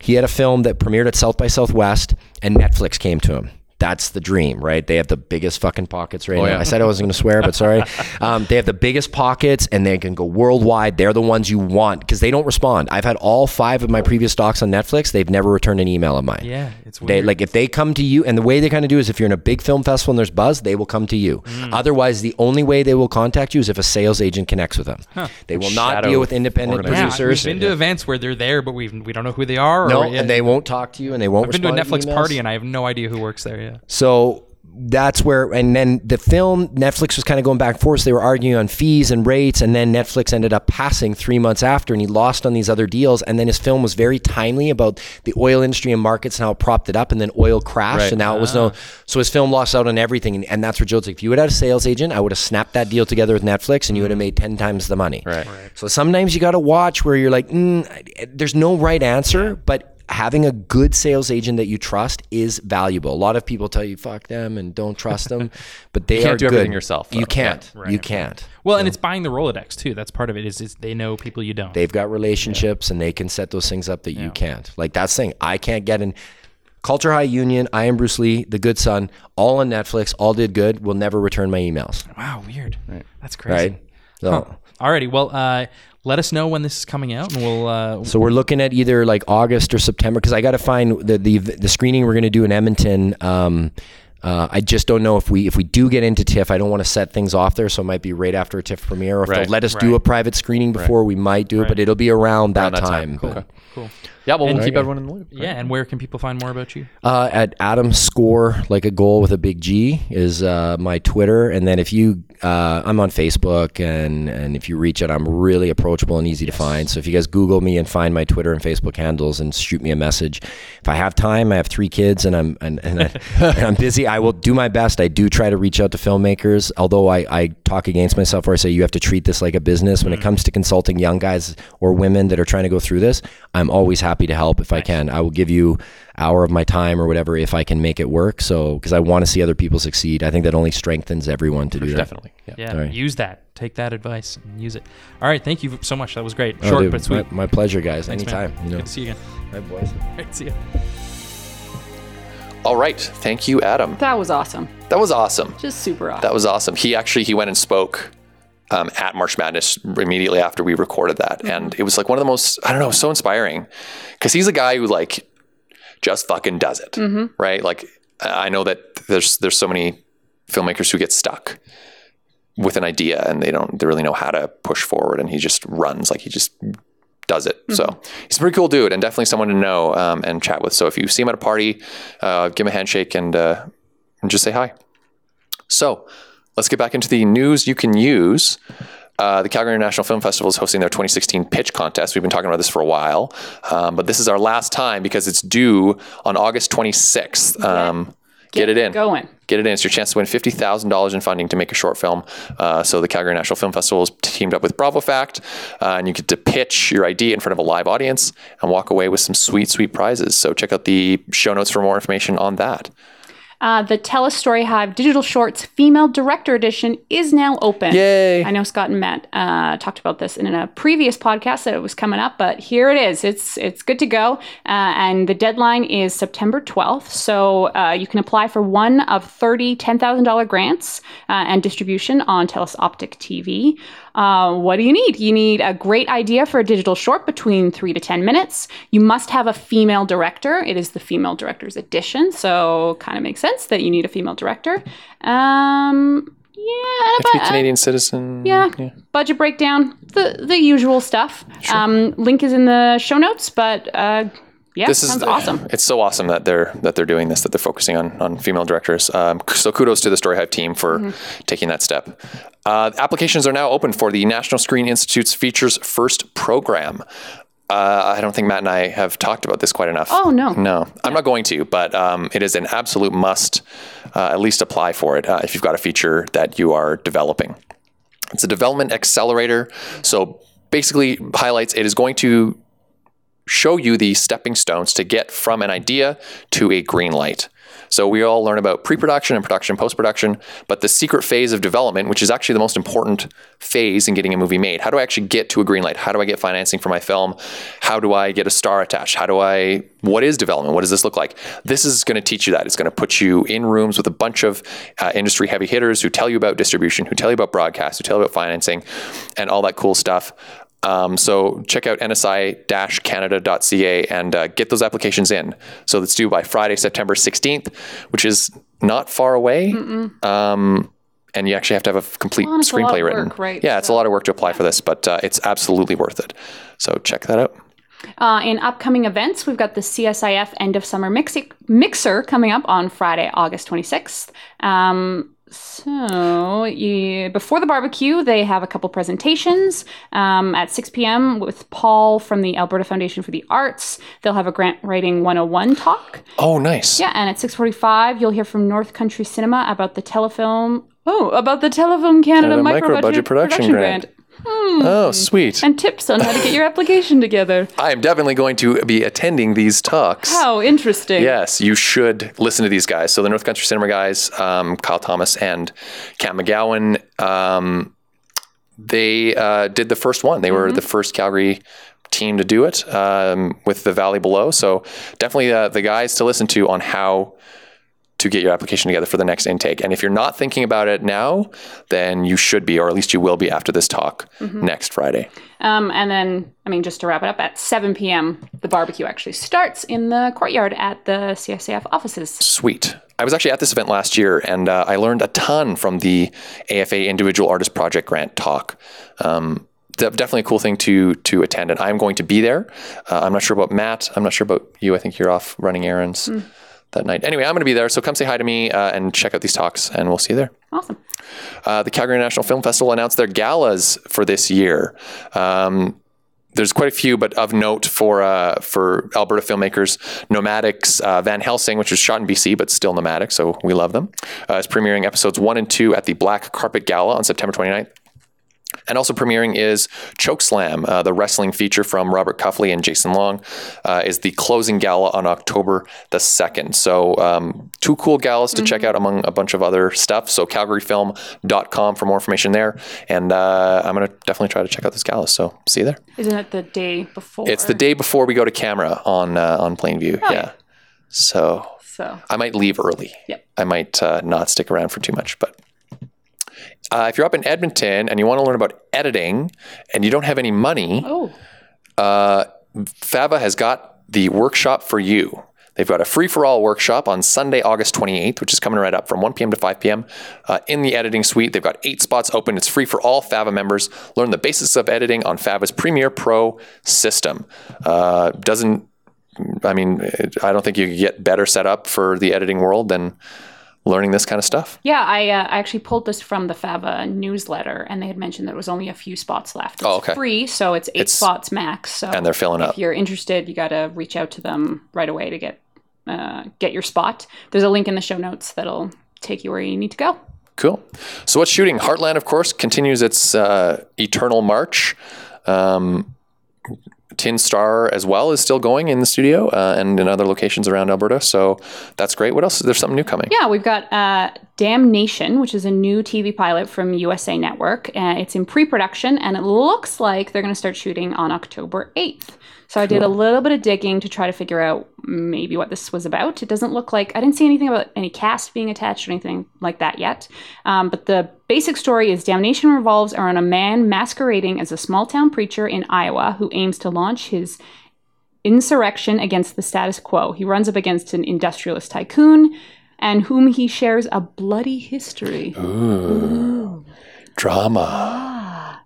He had a film that premiered at South by Southwest, and Netflix came to him. That's the dream, right? They have the biggest fucking pockets right now. yeah. I said I wasn't going to swear, but sorry. Um, they have the biggest pockets, and they can go worldwide. They're the ones you want because they don't respond. I've had all five of my previous docs on Netflix. They've never returned an email of mine. Yeah, it's They like if they come to you, and the way they kind of do is if you're in a big film festival and there's buzz, they will come to you. Mm. Otherwise, the only way they will contact you is if a sales agent connects with them. They will not Shadow deal with independent organization. yeah, producers. we've been to events where they're there, but we we don't know who they are. no, or, yeah. and they won't talk to you, and they won't. I've been to a Netflix emails. party and I have no idea who works there. Yeah. So that's where, and then the film, Netflix was kind of going back and forth. They were arguing on fees and rates, and then Netflix ended up passing three months after, and he lost on these other deals. And then his film was very timely about the oil industry and markets and how it propped it up, and then oil crashed, Right. and now it was no. So his film lost out on everything, and, and that's where Joe's like, if you would have had a sales agent, I would have snapped that deal together with Netflix, and you would have made ten times the money. Right. So sometimes you got to watch where you're like, mm, there's no right answer, but having a good sales agent that you trust is valuable. A lot of people tell you fuck them and don't trust them, but they you can't are do good. everything yourself, You can't. Yeah, right. You can't. Well, and it's buying the Rolodex too. That's part of it. Is, is they know people you don't. They've got relationships and they can set those things up that you can't. Like that's the thing. I can't get in. Culture High Union, I am Bruce Lee, The Good Son, all on Netflix, all did good. Will never return my emails. wow, weird. That's crazy. Right? So, Alrighty. Well, uh, let us know when this is coming out, and we'll. Uh, So we're looking at either like August or September because I got to find the, the the screening we're going to do in Edmonton. Um, uh, I just don't know if we if we do get into TIFF. I don't want to set things off there, so it might be right after a TIFF premiere, or if Right. they'll let us do a private screening before, we might do it. But it'll be around that, Around that time. time. But, Okay. cool. Yeah, well, we'll And- keep everyone in the loop. Yeah, and where can people find more about you? Uh, at Adam Score, like a goal with a big G, is uh, my Twitter. And then if you, uh, I'm on Facebook, and and if you reach out, I'm really approachable and easy to find. So if you guys Google me and find my Twitter and Facebook handles and shoot me a message, if I have time, I have three kids and I'm and, and, I, and I'm busy. I will do my best. I do try to reach out to filmmakers, although I, I talk against myself where I say you have to treat this like a business. When it comes to consulting young guys or women that are trying to go through this, I'm always happy to help if I can. I will give you hour of my time or whatever if I can make it work. So because I want to see other people succeed, I think that only strengthens everyone to do that. Definitely. Yeah. Yeah, All right. use that. Take that advice and use it. All right, thank you so much. That was great. Oh, Short dude, but sweet. My, my pleasure, guys. Thanks, man. Anytime. You know. Good to see you again. All right, boys. All right, see you. All right. Thank you, Adam. That was awesome. That was awesome. Just super awesome. That was awesome. He actually he went and spoke um, at March Madness immediately after we recorded that, and it was like one of the most I don't know, so inspiring because he's a guy who like just fucking does it, right? Like I know that there's there's so many filmmakers who get stuck with an idea and they don't they really know how to push forward, and he just runs like he just does it. So he's a pretty cool dude and definitely someone to know um, and chat with. So if you see him at a party, uh, give him a handshake and, uh, and just say hi. So let's get back into the news you can use. Uh, the Calgary International Film Festival is hosting their 2016 pitch contest. We've been talking about this for a while, um, but this is our last time because it's due on August 26th. Um, get, it in. Going. Get it in. It's your chance to win $50,000 in funding to make a short film. Uh, so the Calgary National Film Festival is teamed up with Bravo Fact, uh, and you get to pitch your idea in front of a live audience and walk away with some sweet, sweet prizes. So check out the show notes for more information on that. Uh, the Telus Story Hive Digital Shorts Female Director Edition is now open. Yay. I know Scott and Matt uh, talked about this in a previous podcast that it was coming up, but here it is. It's it's good to go, uh, and the deadline is September 12th. So uh, you can apply for one of 30 $10,000 grants uh, and distribution on Telus Optic TV. Uh, what do you need? You need a great idea for a digital short between three to 10 minutes. You must have a female director. It is the female director's edition, so kind of makes sense that you need a female director. Um, yeah, to be but- Canadian citizen. yeah, budget breakdown, the the usual stuff. Um, link is in the show notes, but uh, yeah, This is sounds awesome. It's so awesome that they're that they're doing this. That they're focusing on on female directors. Um, so kudos to the Story Hive team for Mm-hmm. taking that step. Uh, applications are now open for the National Screen Institute's Features First program. Uh, I don't think Matt and I have talked about this quite enough. Oh, no. no, I'm not going to, but um, it is an absolute must. Uh, at least apply for it uh, if you've got a feature that you are developing. It's a development accelerator. So basically, highlights it is going to show you the stepping stones to get from an idea to a green light. So we all learn about pre-production and production, post-production, but the secret phase of development, which is actually the most important phase in getting a movie made. How do I actually get to a green light? How do I get financing for my film? How do I get a star attached? How do I what is development? What does this look like? This is going to teach you that. It's going to put you in rooms with a bunch of uh, industry heavy hitters who tell you about distribution, who tell you about broadcast, who tell you about financing and all that cool stuff. Um, so check out nsi-canada.ca and uh, get those applications in. So it's due by Friday, September 16th, which is not far away. Um, and you actually have to have a complete Well, and it's a lot screenplay of written. work, right? Yeah, it's a lot of work to apply for this, but uh, it's absolutely worth it. So check that out. Uh, in upcoming events, we've got the CSIF End of Summer Mixi- Mixer coming up on Friday, August 26th. Um, so, you, before the barbecue, they have a couple presentations um, at 6 p.m. with Paul from the Alberta Foundation for the Arts. They'll have a grant writing 101 talk. Oh, nice. Yeah, and at 6:45, you'll hear from North Country Cinema about the telefilm. Oh, about the Telefilm Canada Canada micro Budget Production production Grant. grant. Oh, sweet. and tips on how to get your application together. I am definitely going to be attending these talks. How interesting. Yes, you should listen to these guys. So the North Country Cinema guys, um, Kyle Thomas and Cam McGowan, um, they uh, did the first one. They were the first Calgary team to do it um, with the Valley Below. So definitely uh, the guys to listen to on how to get your application together for the next intake. And if you're not thinking about it now, then you should be, or at least you will be after this talk next Friday. Um, and then, I mean, just to wrap it up, at 7 p.m., the barbecue actually starts in the courtyard at the CSIF offices. Sweet. I was actually at this event last year, and uh, I learned a ton from the AFA Individual Artist Project Grant talk. Um, definitely a cool thing to to attend, and I'm going to be there. Uh, I'm not sure about Matt. I'm not sure about you. I think you're off running errands that night. Anyway, I'm going to be there, so come say hi to me uh, and check out these talks, and we'll see you there. Awesome. Uh, the Calgary International Film Festival announced their galas for this year. Um, there's quite a few, but of note for uh, for Alberta filmmakers, Nomadics, uh, Van Helsing, which was shot in BC but still nomadic, so we love them, uh, is premiering episodes one and two at the Black Carpet Gala on September 29th. And also premiering is Chokeslam, uh, the wrestling feature from Robert Cuffley and Jason Long, uh, is the closing gala on October the 2nd. So, um, two cool galas to check out among a bunch of other stuff. So, calgaryfilm.com for more information there. And uh, I'm going to definitely try to check out this gala. So, see you there. Isn't it the day before? It's the day before we go to camera on uh, on Plainview. yeah. yeah. So, So, I might leave early. Yep. I might uh, not stick around for too much, but uh, if you're up in Edmonton and you want to learn about editing and you don't have any money, oh, Fava has got the workshop for you. They've got a free for all workshop on Sunday, August 28th, which is coming right up from 1 p.m. to 5 p.m. Uh, in the editing suite. They've got eight spots open. It's free for all Fava members. Learn the basics of editing on Fava's Premiere Pro system. Uh, doesn't, I mean, it- I don't think you could get better set up for the editing world than learning this kind of stuff. yeah. I, uh, I actually pulled this from the Fava newsletter, and they had mentioned that there was only a few spots left. It's Oh, okay. free, so it's eight It's- spots max. So And they're filling if up. you're interested, you got to reach out to them right away to get uh, get your spot. There's a link in the show notes that'll take you where you need to go. Cool. So what's shooting? Heartland, of course, continues its uh, eternal march. Um, Tin Star as well is still going in the studio uh, and in other locations around Alberta. So that's great. What else? There's something new coming. Yeah, we've got uh, Damnation, which is a new TV pilot from USA Network. Uh, it's in pre production, and it looks like they're going to start shooting on October 8th. So I did a little bit of digging to try to figure out maybe what this was about. It doesn't look like I didn't see anything about any cast being attached or anything like that yet. Um, but the basic story is Damnation revolves around a man masquerading as a small town preacher in Iowa who aims to launch his insurrection against the status quo. He runs up against an industrialist tycoon and whom he shares a bloody history. Mm. Drama. Ah.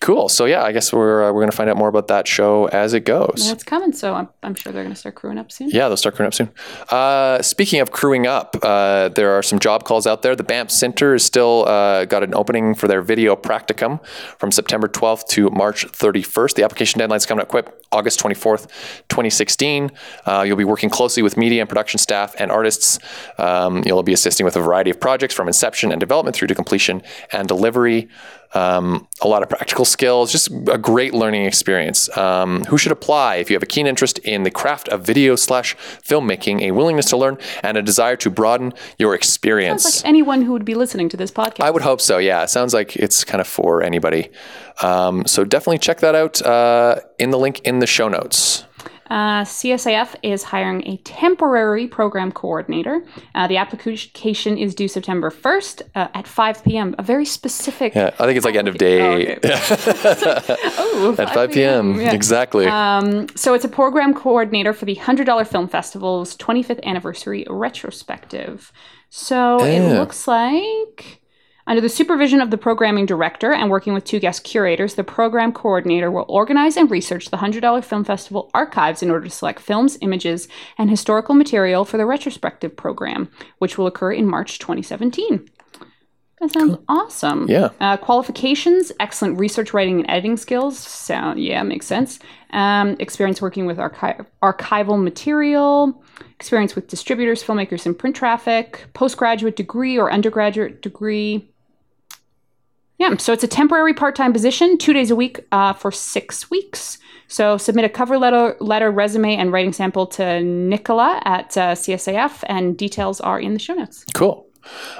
Cool. So yeah, I guess we're uh, we're gonna find out more about that show as it goes. It's coming, so I'm, I'm sure they're going to start crewing up soon. Yeah, they'll start crewing up soon. Uh, speaking of crewing up, uh, there are some job calls out there. The Banff Center is still uh, got an opening for their video practicum from September 12th to March 31st. The application deadline is coming up quick, August 24th, 2016. Uh, you'll be working closely with media and production staff and artists. Um, you'll be assisting with a variety of projects from inception and development through to completion and delivery. Um, a lot of practical skills, just a great learning experience. Um, who should apply if you have a keen interest in the craft of video slash filmmaking, a willingness to learn, and a desire to broaden your experience? Sounds like anyone who would be listening to this podcast. I would hope so. Yeah, it sounds like it's kind of for anybody. Um, so definitely check that out uh, in the link in the show notes. Uh, CSIF is hiring a temporary program coordinator. Uh, the application is due September 1st uh, at 5 p.m. A very specific. Yeah, I think it's like end of day Oh, at 5 p.m. yeah. Exactly. Um, so it's a program coordinator for the $100 Film Festival's 25th anniversary retrospective. So it looks like. Under the supervision of the programming director and working with two guest curators, the program coordinator will organize and research the $100 Film Festival archives in order to select films, images, and historical material for the retrospective program, which will occur in March 2017. That sounds awesome. Yeah. Uh, qualifications: excellent research writing and editing skills. Sound yeah, makes sense. Um, experience working with archi- archival material. Experience with distributors, filmmakers, and print traffic. Postgraduate degree or undergraduate degree. Yeah, so it's a temporary part-time position, two days a week uh, for six weeks. So submit a cover letter, letter, resume, and writing sample to Nicola at uh, CSIF, and details are in the show notes. Cool.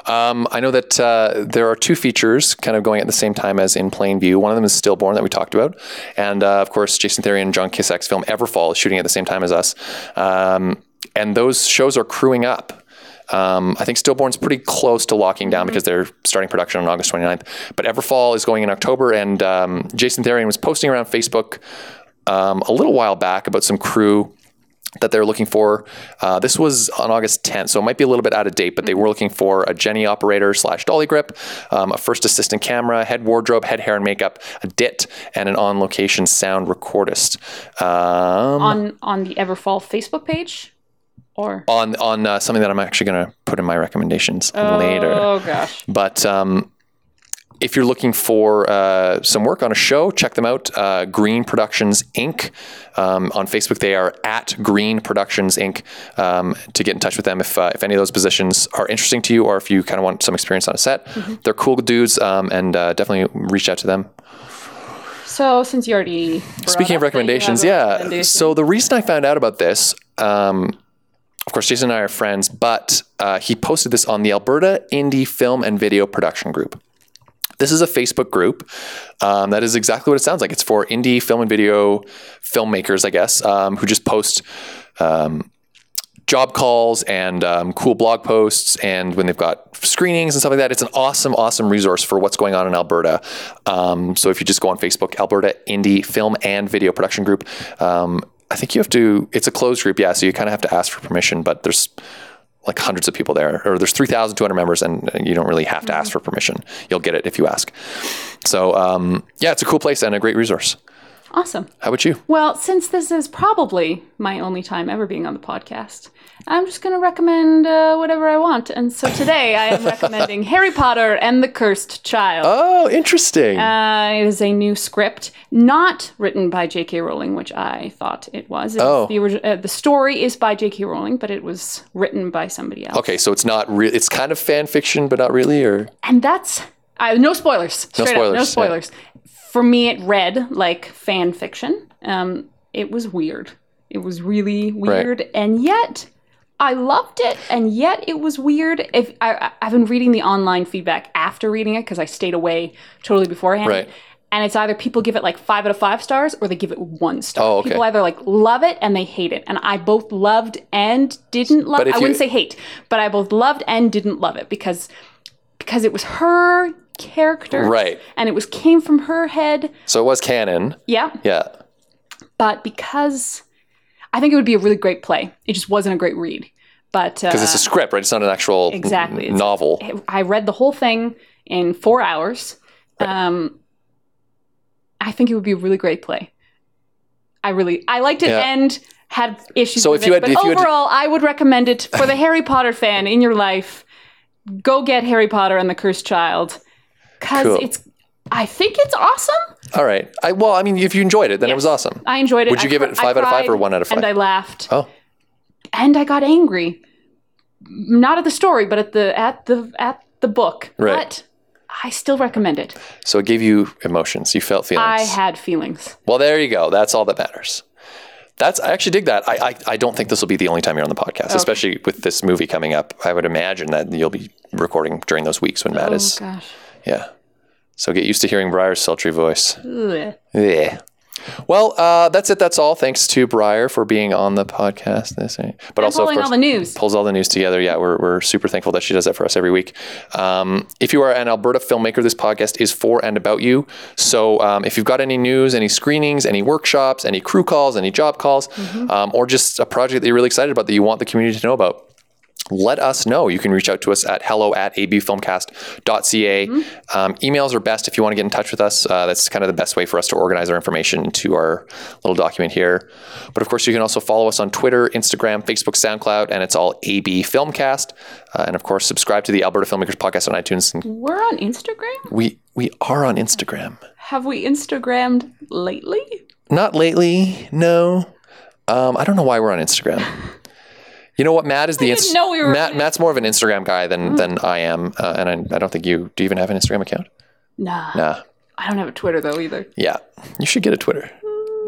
Um, I know that uh, there are two features kind of going at the same time as in plain view. One of them is Stillborn that we talked about, and uh, of course Jason Thery and John Kissack's film Everfall is shooting at the same time as us, um, and those shows are crewing up. Um, I think Stillborn's pretty close to locking down because they're starting production on August 29th. But Everfall is going in October, and um, Jason Therian was posting around Facebook um, a little while back about some crew that they're looking for. Uh, this was on August 10th, so it might be a little bit out of date, but they were looking for a genny operator slash dolly grip, um, a first assistant camera, head wardrobe, head hair and makeup, a DIT, and an on location sound recordist. Um, On on the Everfall Facebook page, or on on uh, something that I'm actually going to put in my recommendations later. Oh gosh. But um, if you're looking for uh, some work on a show, check them out. Uh, Green Productions Inc. Um, on Facebook, they are at Green Productions Inc. Um, to get in touch with them if uh, if any of those positions are interesting to you, or if you kind of want some experience on a set. They're cool dudes, um, and uh, definitely reach out to them. So since you already Speaking of up that you recommendations, yeah. recommendation- So the reason I found out about this, um, of course, Jason and I are friends, but uh, he posted this on the Alberta Indie Film and Video Production Group. This is a Facebook group um, that is exactly what it sounds like. It's for indie film and video filmmakers, I guess, um, who just post um, job calls and um, cool blog posts. And when they've got screenings and stuff like that, it's an awesome, awesome resource for what's going on in Alberta. Um, so if you just go on Facebook, Alberta Indie Film and Video Production Group, um, I think you have to, it's a closed group, yeah. So you kind of have to ask for permission, but there's like hundreds of people there, or there's 3,200 members, and you don't really have to ask for permission. You'll get it if you ask. So, um, yeah, it's a cool place and a great resource. Awesome. How about you? Well, since this is probably my only time ever being on the podcast, I'm just going to recommend uh, whatever I want. And so today I am recommending Harry Potter and the Cursed Child. Oh, interesting. Uh, it is a new script, not written by J.K. Rowling, which I thought it was. It was Oh. the, uh, the story is by J.K. Rowling, but it was written by somebody else. okay, so it's not real. It's kind of fan fiction, but not really, or And that's uh, no spoilers. Straight up, no spoilers, yeah. spoilers. For me, it read like fan fiction. Um, it was weird. It was really weird, and yet I loved it. And yet it was weird. If I, I've been reading the online feedback after reading it because I stayed away totally beforehand. Right. And it's either people give it like five out of five stars or they give it one star. Oh, okay. People either like love it and they hate it. And I both loved and didn't love I you- wouldn't say hate, but I both loved and didn't love it because because it was her character. Right. And it was came from her head. So it was canon. Yeah. Yeah. But because I think it would be a really great play. It just wasn't a great read. But uh, Because it's a script, right? It's not an actual Exactly. Novel. I read the whole thing in four hours. Um, I think it would be a really great play. I really, I liked it Yeah. and had issues So with if you it, had- but if you had- overall, I would recommend it for the Harry Potter fan in your life. Go get Harry Potter and the Cursed Child because Cool. it's. I think it's awesome. All right. I, well, I mean, if you enjoyed it, then it was awesome. I enjoyed it. Would you I give cr- it I five out of five or one out of five? And I laughed. Oh, and I got angry. Not at the story, but at the at the at the book. Right. But I still recommend it. so it gave you emotions. You felt feelings. I had feelings. Well, there you go. That's all that matters. That's I actually dig that. I I, I don't think this will be the only time you're on the podcast, especially with this movie coming up. I would imagine that you'll be recording during those weeks when Matt oh, is. Oh gosh. Yeah. So get used to hearing Briar's sultry voice. Ugh. Yeah. Well, uh, that's it. That's all. Thanks to Briar for being on the podcast. This, but also, of pulling course, all the news. pulls all the news together. Yeah, we're, we're super thankful that she does that for us every week. Um, if you are an Alberta filmmaker, this podcast is for and about you. So um, if you've got any news, any screenings, any workshops, any crew calls, any job calls, Mm-hmm. um, or just a project that you're really excited about that you want the community to know about, let us know. You can reach out to us at hello at abfilmcast.ca. Um, emails are best if you want to get in touch with us. Uh, that's kind of the best way for us to organize our information into our little document here. But of course, you can also follow us on Twitter, Instagram, Facebook, SoundCloud, and it's all AB Filmcast. Uh, and of course, subscribe to the Alberta Filmmakers Podcast on iTunes. And We're on Instagram. we we are on Instagram. Have we Instagrammed lately? Not lately, no. Um, I don't know why we're on Instagram. You know what? Matt is the know we were Matt. Matt's more of an Instagram guy than than I am, uh, and I, I don't think you. Do you even have an Instagram account? Nah. Nah. I don't have a Twitter though either. Yeah, you should get a Twitter.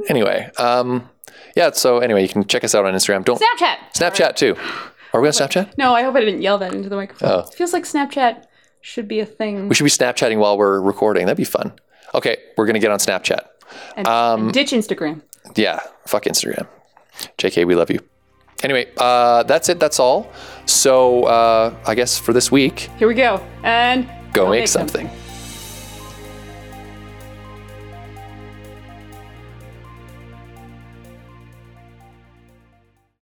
Anyway, um, yeah. So anyway, you can check us out on Instagram. Don't Snapchat. Snapchat too. Are we on Snapchat? No, I hope I didn't yell that into the microphone. Oh. It feels like Snapchat should be a thing. We should be Snapchatting while we're recording. That'd be fun. Okay, we're gonna get on Snapchat. and, um, and ditch Instagram. Yeah, fuck Instagram. JK, we love you. Anyway, uh, that's it. That's all. So uh, I guess for this week, Here we go. And go make make something.